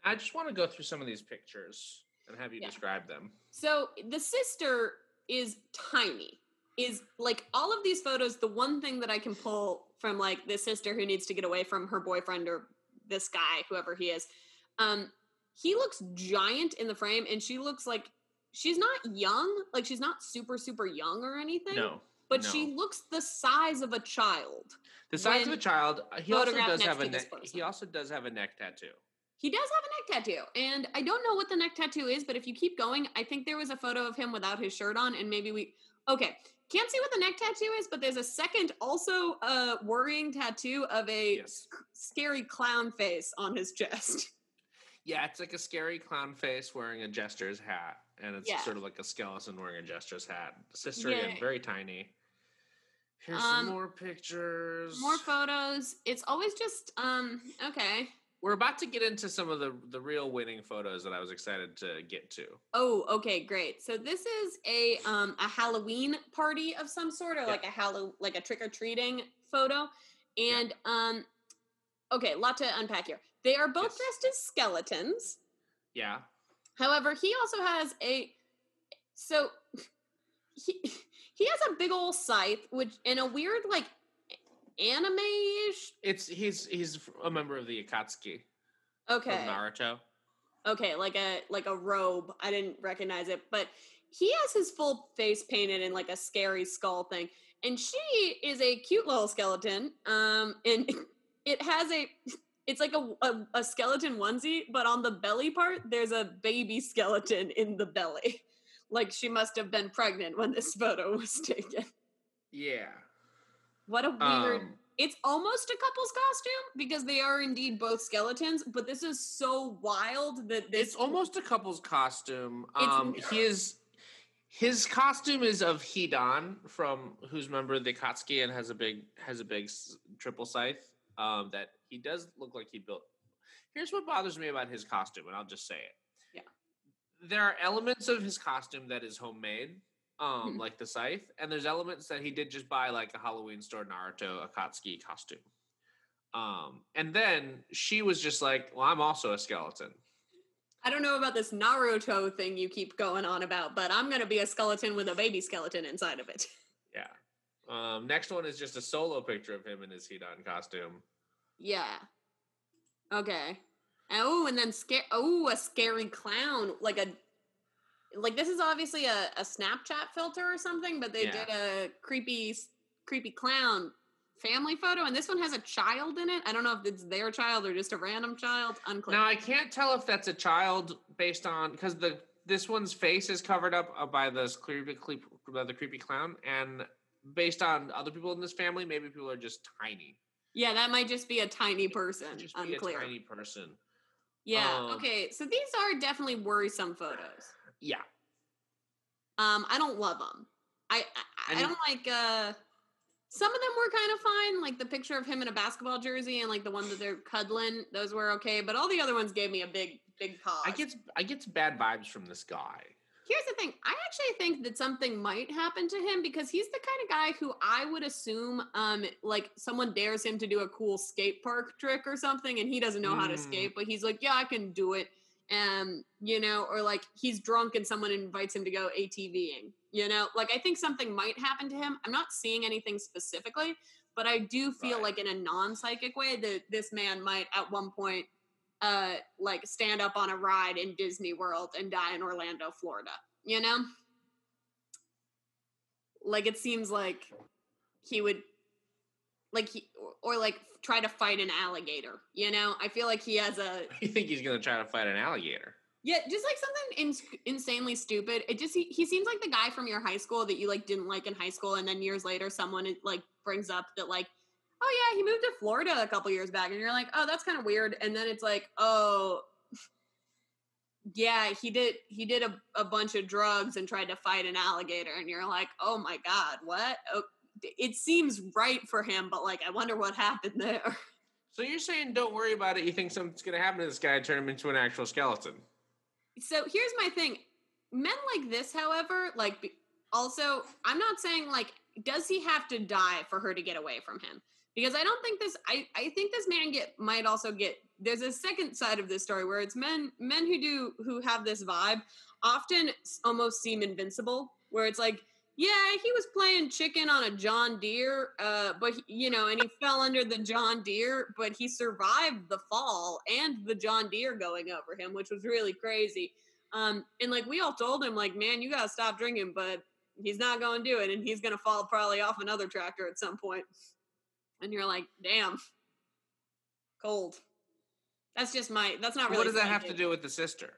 I just want to go through some of these pictures and have you Yeah. describe them. So the sister is tiny. Is like all of these photos, the one thing that I can pull from like this sister who needs to get away from her boyfriend or this guy, whoever he is. Um, he looks giant in the frame, and she looks like she's not young, like she's not super, super young or anything. No, But no. she looks the size of a child. the size of a child. uh, He also does have a neck. He also does have a neck tattoo. He does have a neck tattoo, and I don't know what the neck tattoo is, but if you keep going, I think there was a photo of him without his shirt on, and maybe we. Okay, can't see what the neck tattoo is, but there's a second, also uh, worrying tattoo of a Yes. scary clown face on his chest. [LAUGHS] Yeah, it's like a scary clown face wearing a jester's hat, and it's Yeah. sort of like a skeleton wearing a jester's hat. Sister Yeah. again, very tiny. Here's Um, some more pictures. More photos. It's always just um okay. We're about to get into some of the the real winning photos that I was excited to get to. Oh, okay, great. So this is a um a Halloween party of some sort, or Yeah. like a hallow like a trick or treating photo, and um okay, lot to unpack here. They are both Yes. dressed as skeletons. Yeah. However, he also has a so [LAUGHS] he he has a big old scythe, which in a weird like anime-ish. It's he's he's a member of the Akatsuki Okay, of Naruto. okay, like a like a robe. I didn't recognize it, but he has his full face painted in like a scary skull thing, and she is a cute little skeleton. Um, and [LAUGHS] it has a. [LAUGHS] It's like a, a, a skeleton onesie, but on the belly part, there's a baby skeleton in the belly. [LAUGHS] Like she must have been pregnant when this photo was taken. Yeah. What a weird. Um, it's almost a couple's costume because they are indeed both skeletons, but this is so wild that this It's almost a couple's costume. Um, n- he is his costume is of Hidan from who's member of the Akatsuki and has a big has a big triple scythe. Um, that he does look like he built. Here's what bothers me about his costume, and I'll just say it. Yeah. There are elements of his costume that is homemade, um, Mhm. like the scythe, and there's elements that he did just buy, like a Halloween store Naruto Akatsuki costume. Um, and then she was just like, "Well, I'm also a skeleton." I don't know about this Naruto thing you keep going on about, but I'm gonna be a skeleton with a baby skeleton inside of it. [LAUGHS] Yeah. Um, next one is just a solo picture of him in his Hidan costume. Yeah. Okay. Oh, and then scare. Oh, a scary clown, like a. Like this is obviously a, a Snapchat filter or something, but they Yeah. did a creepy, creepy clown family photo, and this one has a child in it. I don't know if it's their child or just a random child. Unclear. Now I can't tell if that's a child based on because the this one's face is covered up uh, by this creepy, creep, by the creepy clown, and based on other people in this family, maybe people are just tiny. yeah, that might just be a tiny person. Just be Unclear. a tiny person. yeah. um, okay. So these are definitely worrisome photos. Yeah. Um, I don't love them. I I, I And- don't like. uh Some of them were kind of fine, like the picture of him in a basketball jersey and like the one that they're cuddling. Those were okay, but all the other ones gave me a big big pause. I get I get bad vibes from this guy. Here's the thing. I actually think that something might happen to him because he's the kind of guy who I would assume, um, like someone dares him to do a cool skate park trick or something, and he doesn't know how to Mm. skate, but he's like, "Yeah, I can do it." Um, you know, or like he's drunk and someone invites him to go ATVing. You know, like I think something might happen to him. I'm not seeing anything specifically, but I do feel Right. like in a non-psychic way that this man might at one point uh like stand up on a ride in Disney World and die in Orlando, Florida. You know? Like it seems like he would like he or, or like try to fight an alligator, you know? I feel like he has a [LAUGHS] You think he's gonna try to fight an alligator? yeah, just like something ins- insanely stupid. It just he, he seems like the guy from your high school that you like didn't like in high school, and then years later someone like brings up that like, oh yeah, he moved to Florida a couple years back, and you're like, oh that's kind of weird, and then it's like, oh [LAUGHS] yeah, he did he did a, a bunch of drugs and tried to fight an alligator, and you're like, oh my god, what? Oh, it seems right for him, but like I wonder what happened there. So you're saying don't worry about it. You think something's gonna happen to this guy? Turn him into an actual skeleton? so here's my thing men like this however like also i'm not saying like does he have to die for her to get away from him because i don't think this i i think this man get might also get there's a second side of this story where it's men men who do who have this vibe often almost seem invincible where it's like yeah he was playing chicken on a john deere uh but he, you know and he fell under the john deere but he survived the fall and the john deere going over him which was really crazy. Um and like we all told him like man you gotta stop drinking but he's not gonna do it and he's gonna fall probably off another tractor at some point. and you're like damn. Cold. That's just my that's not really what does that have to do with the sister?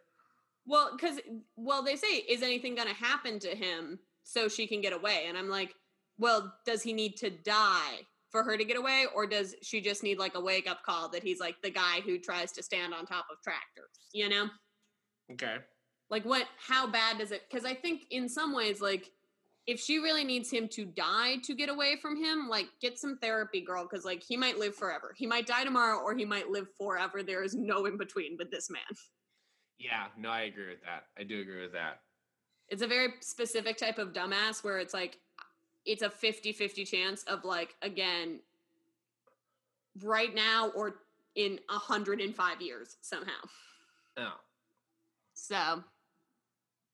Well, because well, they say is anything going to happen to him so she can get away, and I'm like, well, does he need to die for her to get away, or does she just need like a wake up call that he's like the guy who tries to stand on top of tractors, you know? Okay. Like what? How bad does it? Because I think in some ways, like if she really needs him to die to get away from him, like get some therapy, girl, because like he might live forever. He might die tomorrow, or he might live forever. There is no in between with this man. Yeah. No, I agree with that. I do agree with that. It's a very specific type of dumbass where it's like it's a 50-50 chance of like again right now or in 105 years somehow No. so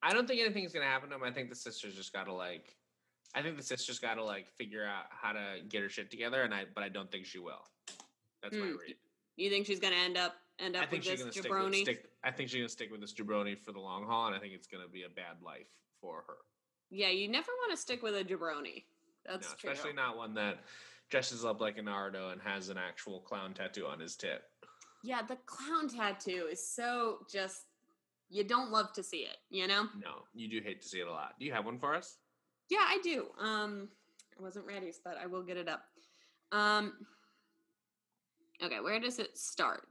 I don't think anything's gonna happen to him. I think the sister's just gotta like. I think the sister's gotta like figure out how to get her shit together, and I. But I don't think she will. That's my Mm, read. you think she's gonna end up end up I think with she's this gonna stick with, stick. I think she's gonna stick with this jabroni for the long haul, and I think it's gonna be a bad life for her. yeah you never want to stick with a jabroni that's no, true especially not one that dresses up like a Naruto and has an actual clown tattoo on his tip. yeah the clown tattoo is so just you don't love to see it you know No, you do hate to see it a lot. Do you have one for us? Yeah, I do. Um, I wasn't ready, but I will get it up. Um. Okay, where does it start?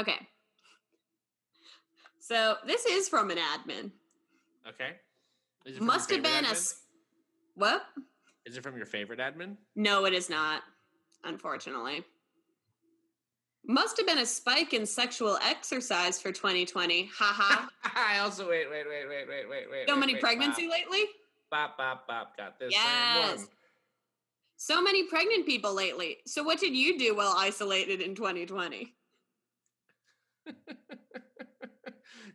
Okay. So this is from an admin. Okay. Must have been a. admin? s- What? Is it from your favorite admin? No, it is not. Unfortunately. Must have been a spike in sexual exercise for 2020. Haha. [LAUGHS] I also wait, wait, wait, wait, wait, wait, wait. so wait, many wait, pregnancy Bop, lately? bop, bop, bop. Got this. Yes. So many pregnant people lately. So what did you do while isolated in 2020?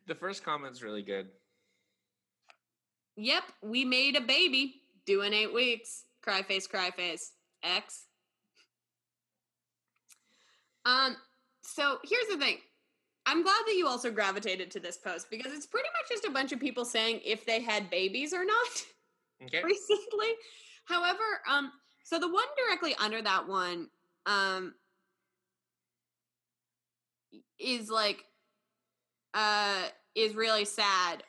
The first comment's really good. Yep, we made a baby. Due in eight weeks. Cry face, cry face. X. Um, so here's the thing. I'm glad that you also gravitated to this post because it's pretty much just a bunch of people saying if they had babies or not [LAUGHS] Okay. recently. However, um, so the one directly under that one, um, is like, uh, is really sad.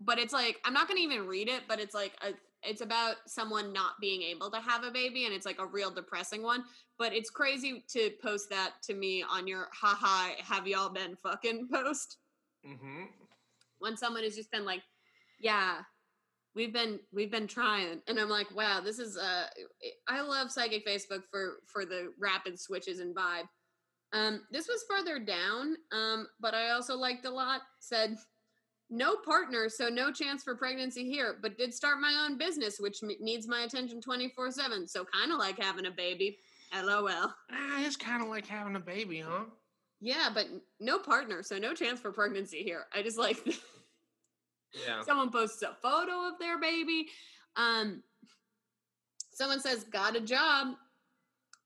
But it's like I'm not gonna even read it. But it's like a, it's about someone not being able to have a baby, and it's like a real depressing one. But it's crazy to post that to me on your haha have y'all been fucking [LAUGHS] post Mm-hmm. when someone has just been like, "Yeah, we've been we've been trying," and I'm like, "Wow, this is uh, I love Psychic Facebook for for the rapid switches and vibe." Um, this was further down, um, but I also liked a lot. Said, "No partner, so no chance for pregnancy here, but did start my own business, which m- needs my attention 24 seven. So kind of like having a baby." LOL. Ah, it's kind of like having a baby, huh? Yeah, but no partner, so no chance for pregnancy here. I just like Yeah. [LAUGHS] someone posts a photo of their baby um someone says got a job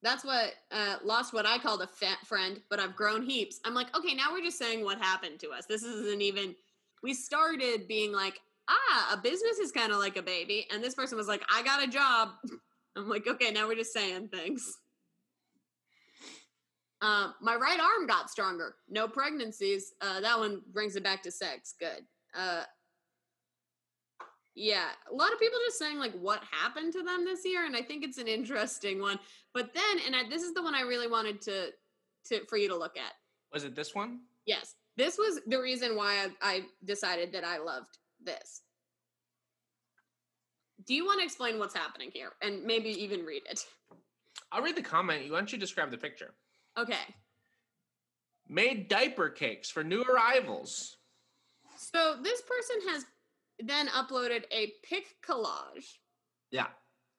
that's what uh lost what i called a fat friend but i've grown heaps i'm like okay now we're just saying what happened to us this isn't even we started being like ah a business is kind of like a baby and this person was like i got a job [LAUGHS] i'm like okay now we're just saying things um, my right arm got stronger. No pregnancies. Uh, that one brings it back to sex. Good. Uh, yeah, a lot of people just saying like what happened to them this year, and I think it's an interesting one. But then, and I, this is the one I really wanted to to for you to look at. Was it this one? Yes, this was the reason why I, I decided that I loved this. Do you want to explain what's happening here, and maybe even read it? I'll read the comment. Why don't you describe the picture? Okay. Made diaper cakes for new arrivals. So this person has then uploaded a pic collage Yeah.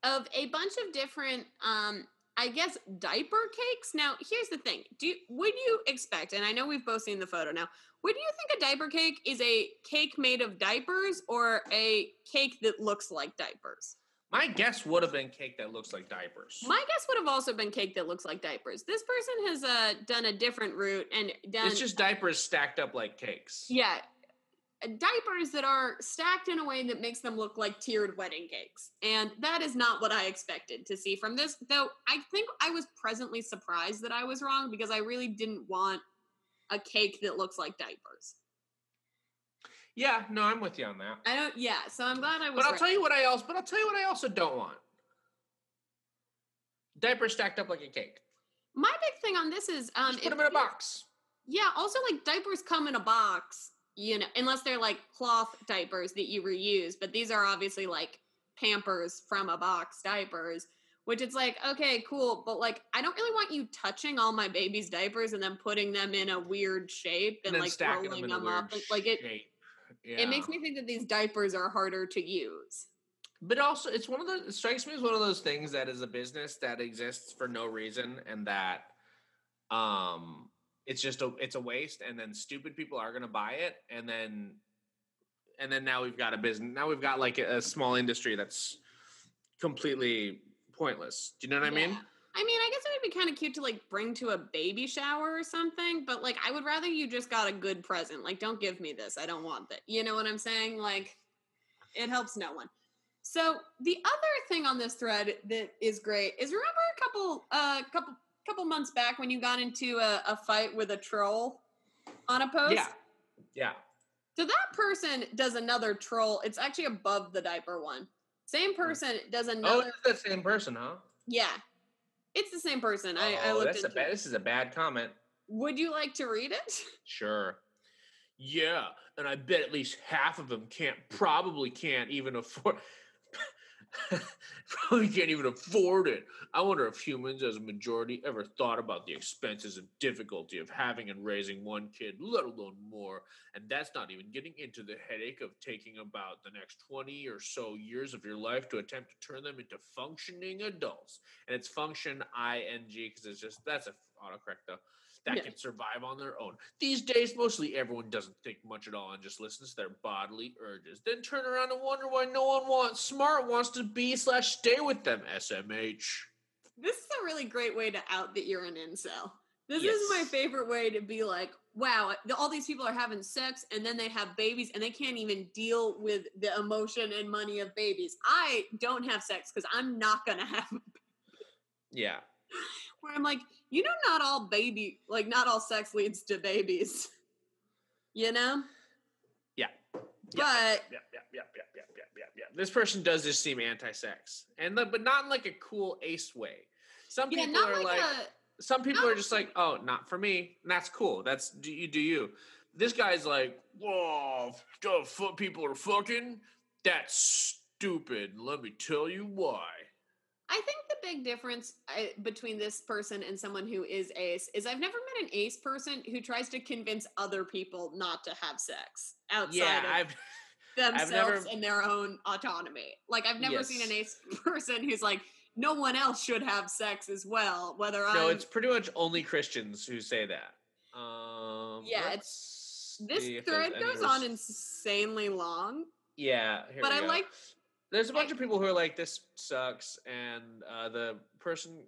of a bunch of different um I guess diaper cakes. Now, here's the thing. Do you, would you expect and I know we've both seen the photo now. Would you think a diaper cake is a cake made of diapers or a cake that looks like diapers? My guess would have been cake that looks like diapers. My guess would have also been cake that looks like diapers. This person has uh done a different route and done it's just diapers stacked up like cakes. Yeah. Diapers that are stacked in a way that makes them look like tiered wedding cakes. And that is not what I expected to see from this. Though I think I was presently surprised that I was wrong because I really didn't want a cake that looks like diapers. Yeah, no, I'm with you on that. I don't, yeah, so I'm glad I was But I'll right. tell you what I also but I'll tell you what I also don't want. Diapers stacked up like a cake. My big thing on this is um Just put them in a box. Yeah, also like diapers come in a box, you know, unless they're like cloth diapers that you reuse, but these are obviously like Pampers from a box diapers, which it's like, okay, cool, but like I don't really want you touching all my baby's diapers and then putting them in a weird shape and, then like rolling them them up. Like it shape. it makes me think that these diapers are harder to use. But also, it's one of those. It strikes me as one of those things that is a business that exists for no reason, and that, um, it's just a it's a waste, and then stupid people are going to buy it, and then, and then now we've got a business. Now we've got like a, a small industry that's completely pointless. Do you know what I mean? I mean, I guess it would be kind of cute to like bring to a baby shower or something, but like I would rather you just got a good present. Like, don't give me this. I don't want that. You know what I'm saying? Like, it helps no one. So the other thing on this thread that is great is remember a couple uh couple couple months back when you got into a, a fight with a troll on a post? Yeah, yeah. So that person does another troll. It's actually above the diaper one. Same hmm. person does oh, another. Oh, it's the same person, huh? yeah. It's the same person. I, I Oh, looked that's a into bad, it. this is a bad comment. Would you like to read it? [LAUGHS] Sure. Yeah, and I bet at least half of them can't, probably can't even afford, [LAUGHS] probably can't even afford it. I wonder if humans, as a majority, ever thought about the expenses and difficulty of having and raising one kid, let alone more. And that's not even getting into the headache of taking about the next 20 or so years of your life to attempt to turn them into functioning adults. And it's function ing because it's just, that's a autocorrect though that Yeah. can survive on their own. These days, mostly everyone doesn't think much at all and just listens to their bodily urges. Then turn around and wonder why no one wants smart wants to be slash stay with them. SMH. This is a really great way to out that you're an incel. This is my favorite way to be like, wow, all these people are having sex and then they have babies and they can't even deal with the emotion and money of babies. I don't have sex because I'm not going [LAUGHS] to have Yeah. Where I'm like, you know, not all baby, like, not all sex leads to babies, [LAUGHS] you know? Yeah. But Yep, yep, yep, yep, yep, yep, yep, yep. This person does just seem anti-sex, and but not in like a cool ace way. Some yeah, people not are like, like, a. some people are just like, oh, not for me. And that's cool. That's do you do you. This guy's like, whoa, people are fucking. That's stupid. Let me tell you why. I think big difference uh, between this person and someone who is ace is I've never met an ace person who tries to convince other people not to have sex outside Yeah, of I've [LAUGHS] themselves never- and their own autonomy. Like I've never seen an ace [LAUGHS] person who's like, no one else should have sex as well. Whether no. I'm It's pretty much only Christians who say that. Um, Yeah, let's this see if there's thread goes on insanely long, Yeah, here but I like There's a bunch of people who are like, "This sucks," and uh, the person,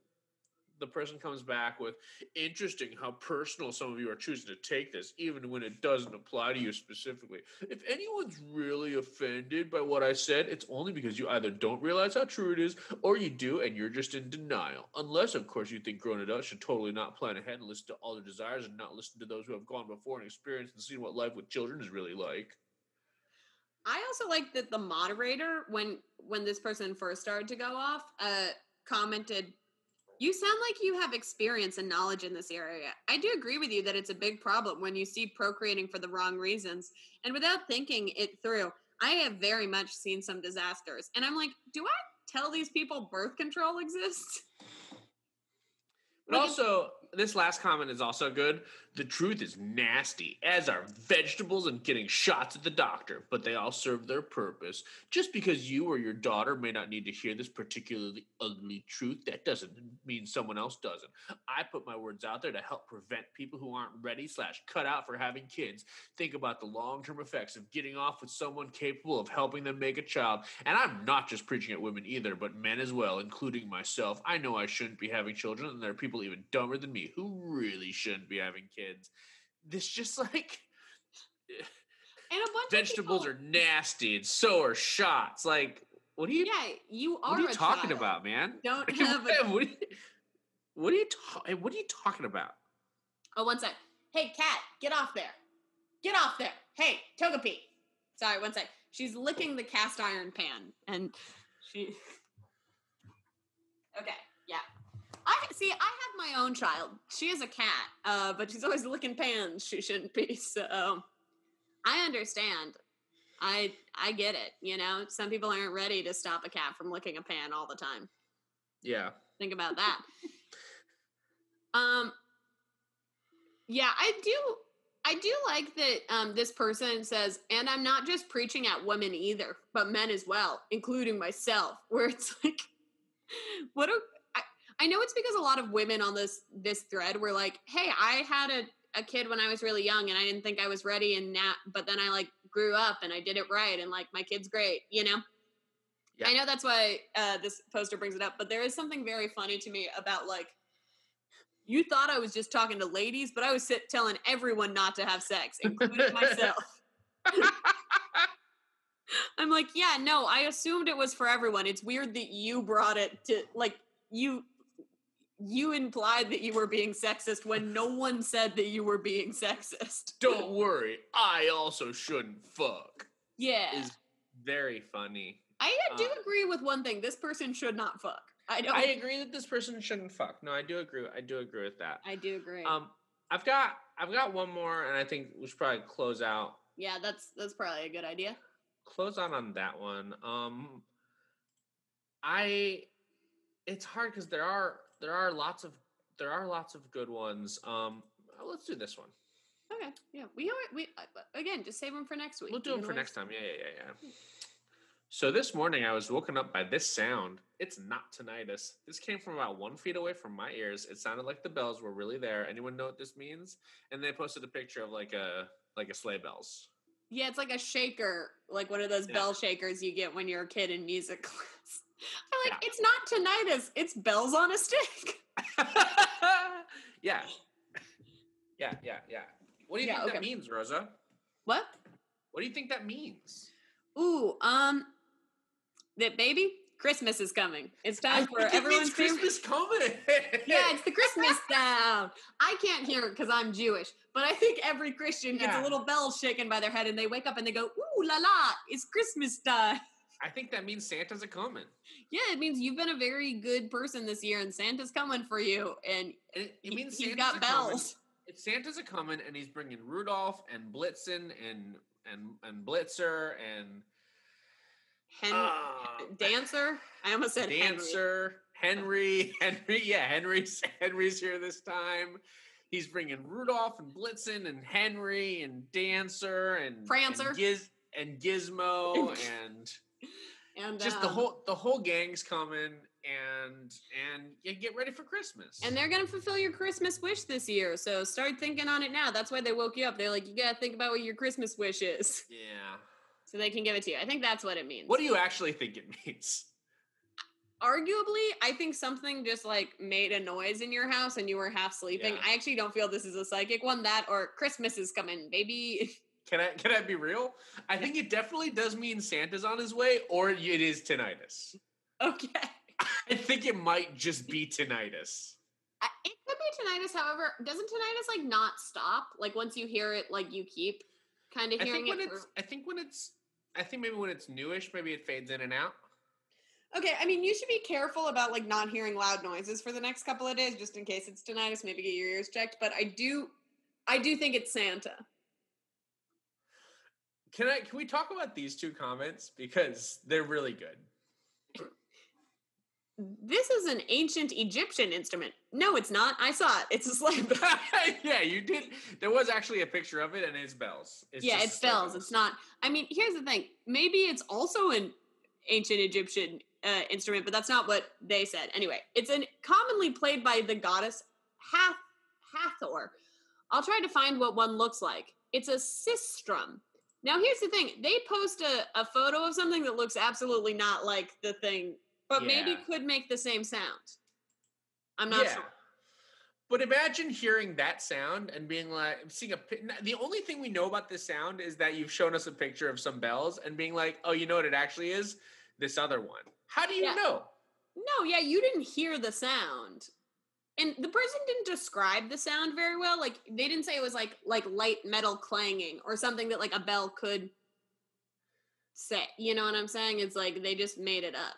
the person comes back with, "Interesting how personal some of you are choosing to take this, even when it doesn't apply to you specifically. If anyone's really offended by what I said, it's only because you either don't realize how true it is, or you do and you're just in denial. Unless, of course, you think grown adults should totally not plan ahead and listen to all their desires and not listen to those who have gone before and experienced and seen what life with children is really like." I also like that the moderator, when when this person first started to go off, uh, commented, "You sound like you have experience and knowledge in this area. I do agree with you that it's a big problem when you see procreating for the wrong reasons and without thinking it through. I have very much seen some disasters, and I'm like, do I tell these people birth control exists? But Like, also, this last comment is also good. The truth is nasty, as are vegetables and getting shots at the doctor, but they all serve their purpose. Just because you or your daughter may not need to hear this particularly ugly truth, that doesn't mean someone else doesn't. I put my words out there to help prevent people who aren't ready slash cut out for having kids. Think about the long-term effects of getting off with someone capable of helping them make a child. And I'm not just preaching at women either, but men as well, including myself. I know I shouldn't be having children, and there are people even dumber than me who really shouldn't be having kids. This just [LAUGHS] like And a bunch vegetables of are nasty, and so are shots. Like, what are you? yeah, you are. what are you talking child. about, man? Don't [LAUGHS] have a what, are you, what are you ta- What are you talking about? Oh, one sec. Hey, cat, get off there. Get off there. Hey, Togepi. Sorry, one sec. She's licking the cast iron pan, and she. [LAUGHS] Okay. I see. I have my own child. She is a cat, uh, but she's always licking pans. She shouldn't be. [LAUGHS] So, I understand. I I get it. You know, some people aren't ready to stop a cat from licking a pan all the time. Yeah, Think about that. [LAUGHS] um yeah, I do I do like that um this person says and I'm not just preaching at women either, but men as well, including myself, [LAUGHS] where it's like what a I, know it's because a lot of women on this this thread were like, "Hey, I had a a kid when I was really young and I didn't think I was ready and now but then I like grew up and I did it right and like my kid's great, you know?" I know that's why uh, this poster brings it up, but there is something very funny to me about like you thought I was just talking to ladies, but I was sit- telling everyone not to have sex, including myself. [LAUGHS] I'm like, yeah, no, I assumed it was for everyone. It's weird that you brought it to like you you implied that you were being sexist when no one said that you were being sexist. Don't worry, I also shouldn't fuck. Yeah. Is very funny. I do uh, agree with one thing. This person should not fuck. I don't. I agree that this person shouldn't fuck. No, I do agree. I do agree with that. I do agree. Um, I've got I've got one more, and I think we should probably close out yeah, that's that's probably a good idea. close out on that one. Um, I it's hard because there are there are lots of there are lots of good ones. Um, uh, let's do this one. Okay. Yeah. We are we uh, again just save them for next week. We'll do them for next time. Yeah, yeah, yeah, yeah. So this morning I was woken up by this sound. It's not tinnitus. This came from about one feet away from my ears. It sounded like the bells were really there. Anyone know what this means? And they posted a picture of like a like a sleigh bells. Yeah, it's like a shaker, like one of those Yeah. bell shakers you get when you're a kid in music [LAUGHS] class. I'm like, Yeah. it's not tinnitus, it's bells on a stick. [LAUGHS] yeah. Yeah, yeah, yeah. What do you Yeah, think that means, Rosa? What? What do you think that means? Ooh, um, that baby, Christmas is coming. It's time for think it means everyone's. Christmas coming. [LAUGHS] Yeah, it's the Christmas [LAUGHS] sound. I can't hear it because I'm Jewish, but I think every Christian gets a little bell shaken by their head and they wake up and they go, ooh la la, it's Christmas time. I think that means Santa's a coming. Yeah, it means you've been a very good person this year and Santa's coming for you. And It, it he- means he's Santa's got coming. bells. It's Santa's a coming, and he's bringing Rudolph and Blitzen and and and Blitzer and Hen- uh, dancer. I almost said Henry. dancer Henry. [LAUGHS] Henry, yeah, Henry's Henry's here this time. He's bringing Rudolph and Blitzen and Henry and Dancer and Prancer. and, Giz, and Gizmo [LAUGHS] and [LAUGHS] and just the um, whole the whole gang's coming and and you get ready for Christmas. And they're gonna fulfill your Christmas wish this year. So start thinking on it now. That's why they woke you up. They're like, you gotta think about what your Christmas wish is, yeah. so they can give it to you. I think that's what it means. What do you actually think it [LAUGHS] means? Arguably, I think something just like made a noise in your house and you were half sleeping. Yeah. I actually don't feel this is a psychic one. That or Christmas is coming, baby. [LAUGHS] Can I can I be real? I think it definitely does mean Santa's on his way, or it is tinnitus. okay. [LAUGHS] I think it might just be tinnitus. It could be tinnitus. However, doesn't tinnitus like not stop? Like once you hear it, like you keep kind of I hearing think when it. for- I think when it's I think maybe when it's newish, maybe it fades in and out. Okay, I mean, you should be careful about like not hearing loud noises for the next couple of days, just in case it's tinnitus. Maybe get your ears checked. But I do, I do think it's Santa. Can I can we talk about these two comments because they're really good. This is an ancient Egyptian instrument. No, it's not. I saw it. It's a bell. [LAUGHS] yeah, you did. There was actually a picture of it, and it's bells. It's yeah, just it's sleigh bells. It's not. I mean, here's the thing. Maybe it's also an ancient Egyptian uh, instrument, but that's not what they said. Anyway, it's an commonly played by the goddess Hath Hathor. I'll try to find what one looks like. It's a sistrum. Now, here's the thing. They post a, a photo of something that looks absolutely not like the thing, but maybe could make the same sound. I'm not yeah. sure. But imagine hearing that sound and being like, seeing a. The only thing we know about this sound is that you've shown us a picture of some bells and being like, oh, you know what it actually is? This other one. How do you Yeah. know? No, yeah, you didn't hear the sound. And the person didn't describe the sound very well. Like they didn't say it was like like light metal clanging or something that like a bell could say. You know what I'm saying? It's like they just made it up.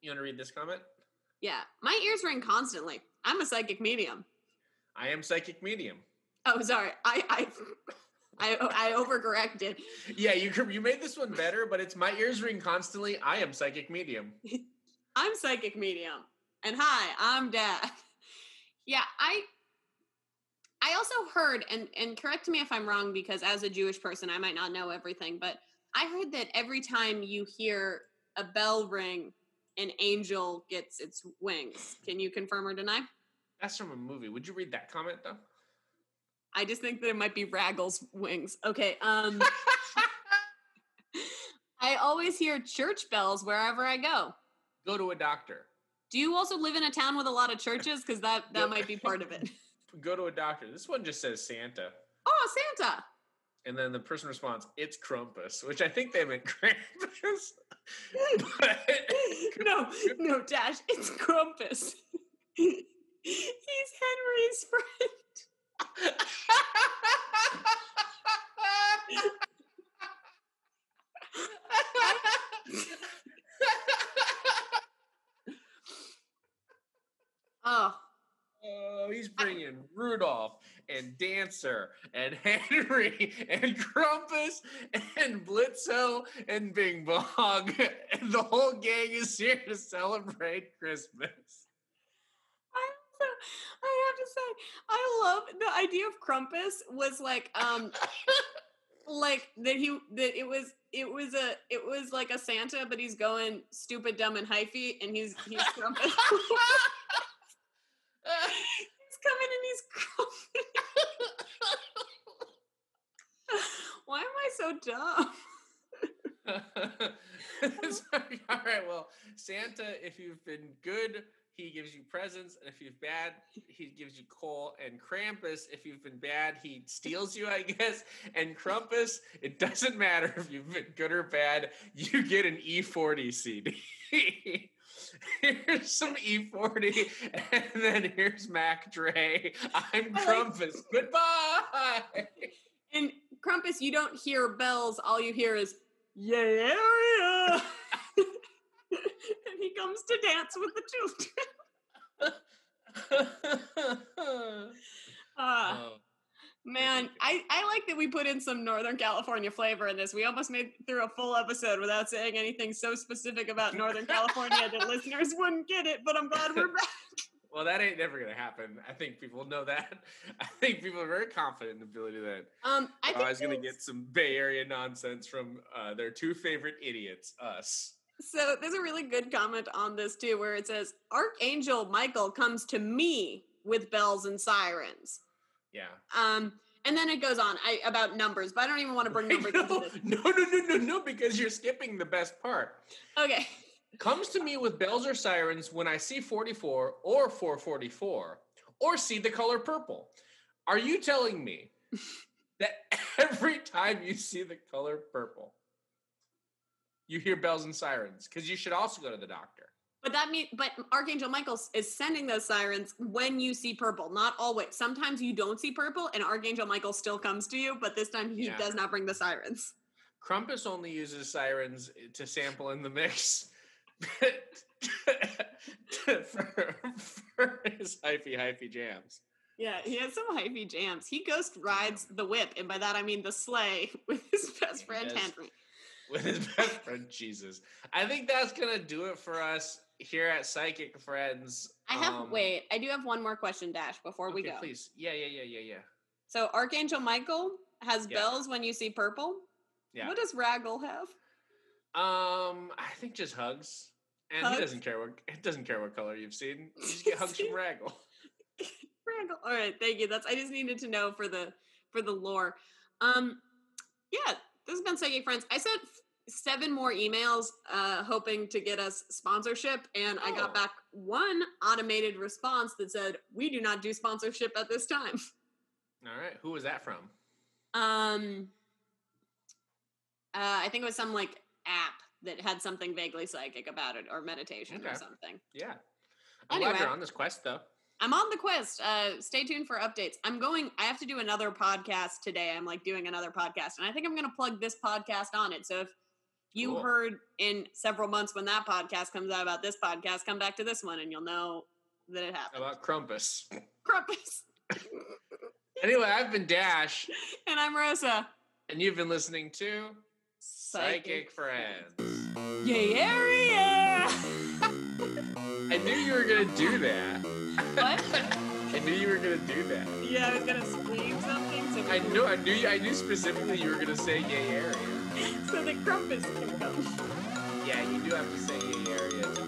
You want to read this comment? Yeah. My ears ring constantly. I'm a psychic medium. I am psychic medium. Oh, sorry. I I I, I overcorrected. Yeah, you you made this one better, but it's my ears ring constantly. I am psychic medium. [LAUGHS] I'm psychic medium. And hi, I'm Dad. [LAUGHS] Yeah, I I also heard and and correct me if I'm wrong because as a Jewish person I might not know everything, but I heard that every time you hear a bell ring, an angel gets its wings. Can you confirm or deny? That's from a movie. Would you read that comment though? I just think that it might be Raggle's wings. Okay, um [LAUGHS] I always hear church bells wherever I go. Go to a doctor. Do you also live in a town with a lot of churches? Because that that might be part of it. [LAUGHS] Go to a doctor. This one just says Santa. Oh, Santa! And then the person responds, "It's Krampus," which I think they meant Krampus. [LAUGHS] no, no, Dash, it's Grumpus. [LAUGHS] He's Henry's friend. Oh, Oh, he's bringing Rudolph and Dancer and [LAUGHS] Henry and Krampus and Blitzo and Bing Bong. And [LAUGHS] the whole gang is here to celebrate Christmas. I have to, I have to say, I love the idea of Krampus was like, um, [LAUGHS] like that he that it was it was a it was like a Santa, but he's going stupid, dumb, and hyphy, and he's he's Krampus. Coming and he's Krampus. Why am I so dumb? [LAUGHS] Like, All right, well, Santa, if you've been good, he gives you presents, and if you've bad, he gives you coal. And Krampus, if you've been bad, he steals you, I guess. And Krampus, it doesn't matter if you've been good or bad, you get an E40 CD. [LAUGHS] [LAUGHS] here's some E40, and then here's Mac Dre. I'm Crumpus. like- [LAUGHS] Goodbye. And Crumpus, you don't hear bells. All you hear is yeah yeah. [LAUGHS] and he comes to dance with the children. Ah, Oh. Man, I, I like that we put in some Northern California flavor in this. We almost made through a full episode without saying anything so specific about Northern California that [LAUGHS] listeners wouldn't get it, but I'm glad we're [LAUGHS] back. Well, that ain't never gonna happen. I think people know that. [LAUGHS] I think people are very confident in the ability that Um, I I think was gonna get some Bay Area nonsense from uh, their two favorite idiots, us. So there's a really good comment on this too, where it says Archangel Michael comes to me with bells and sirens. Yeah. Um, and then it goes on I, about numbers, but I don't even want to bring [LAUGHS] numbers into this. no, no, no, no, no, because you're skipping the best part. Okay. Comes to me with bells or sirens when I see 44 or 444 or see the color purple. Are you telling me [LAUGHS] that every time you see the color purple, you hear bells and sirens? Because you should also go to the doctor. But that means, but Archangel Michael is sending those sirens when you see purple, not always. Sometimes you don't see purple, and Archangel Michael still comes to you, but this time he Yeah. does not bring the sirens. Krampus only uses sirens eh, to sample in the mix [LAUGHS] for, for his hyphy hyphy jams. Yeah, he has some hyphy jams. He ghost rides the whip, and by that I mean the sleigh [LAUGHS] with his best friend. Henry. with his best friend Jesus. I think that's gonna do it for us here at Psychic Friends. I have Um, wait, I do have one more question, Dash, before we go. Please, yeah, yeah, yeah, yeah, yeah. So Archangel Michael has Yeah. bells when you see purple. Yeah. What does Raggle have? Um, I think just hugs, and Hugs? he doesn't care what it doesn't care what color you've seen. [LAUGHS] You just get hugs from Raggle. [LAUGHS] Raggle. All right, thank you. That's I just needed to know for the for the lore. Um, yeah, this has been Psychic Friends. I f- seven more emails, uh, hoping to get us sponsorship, and I Oh. got back one automated response that said, "We do not do sponsorship at this time." All right, who was that from? Um, uh, I think it was some like app that had something vaguely psychic about it, or meditation or something. Yeah, I'm glad Anyway. you're on this quest though. I'm on the quest. Uh, stay tuned for updates. I'm going. I have to do another podcast today. I'm like doing another podcast, and I think I'm going to plug this podcast on it. So if you Cool. heard in several months when that podcast comes out about this podcast, come back to this one, and you'll know that it happened. About Crumpus. Crumpus. Anyway, I've been Dash, [LAUGHS] and I'm Rosa. and you've been listening to Psychic Friends. Yay area. I knew you were gonna do that. What? [LAUGHS] I knew you were gonna do that. yeah, I was gonna scream something. So I knew, I knew, I knew specifically you were gonna say yay area. [LAUGHS] so the Krampus can come. Yeah, you do have to say yay area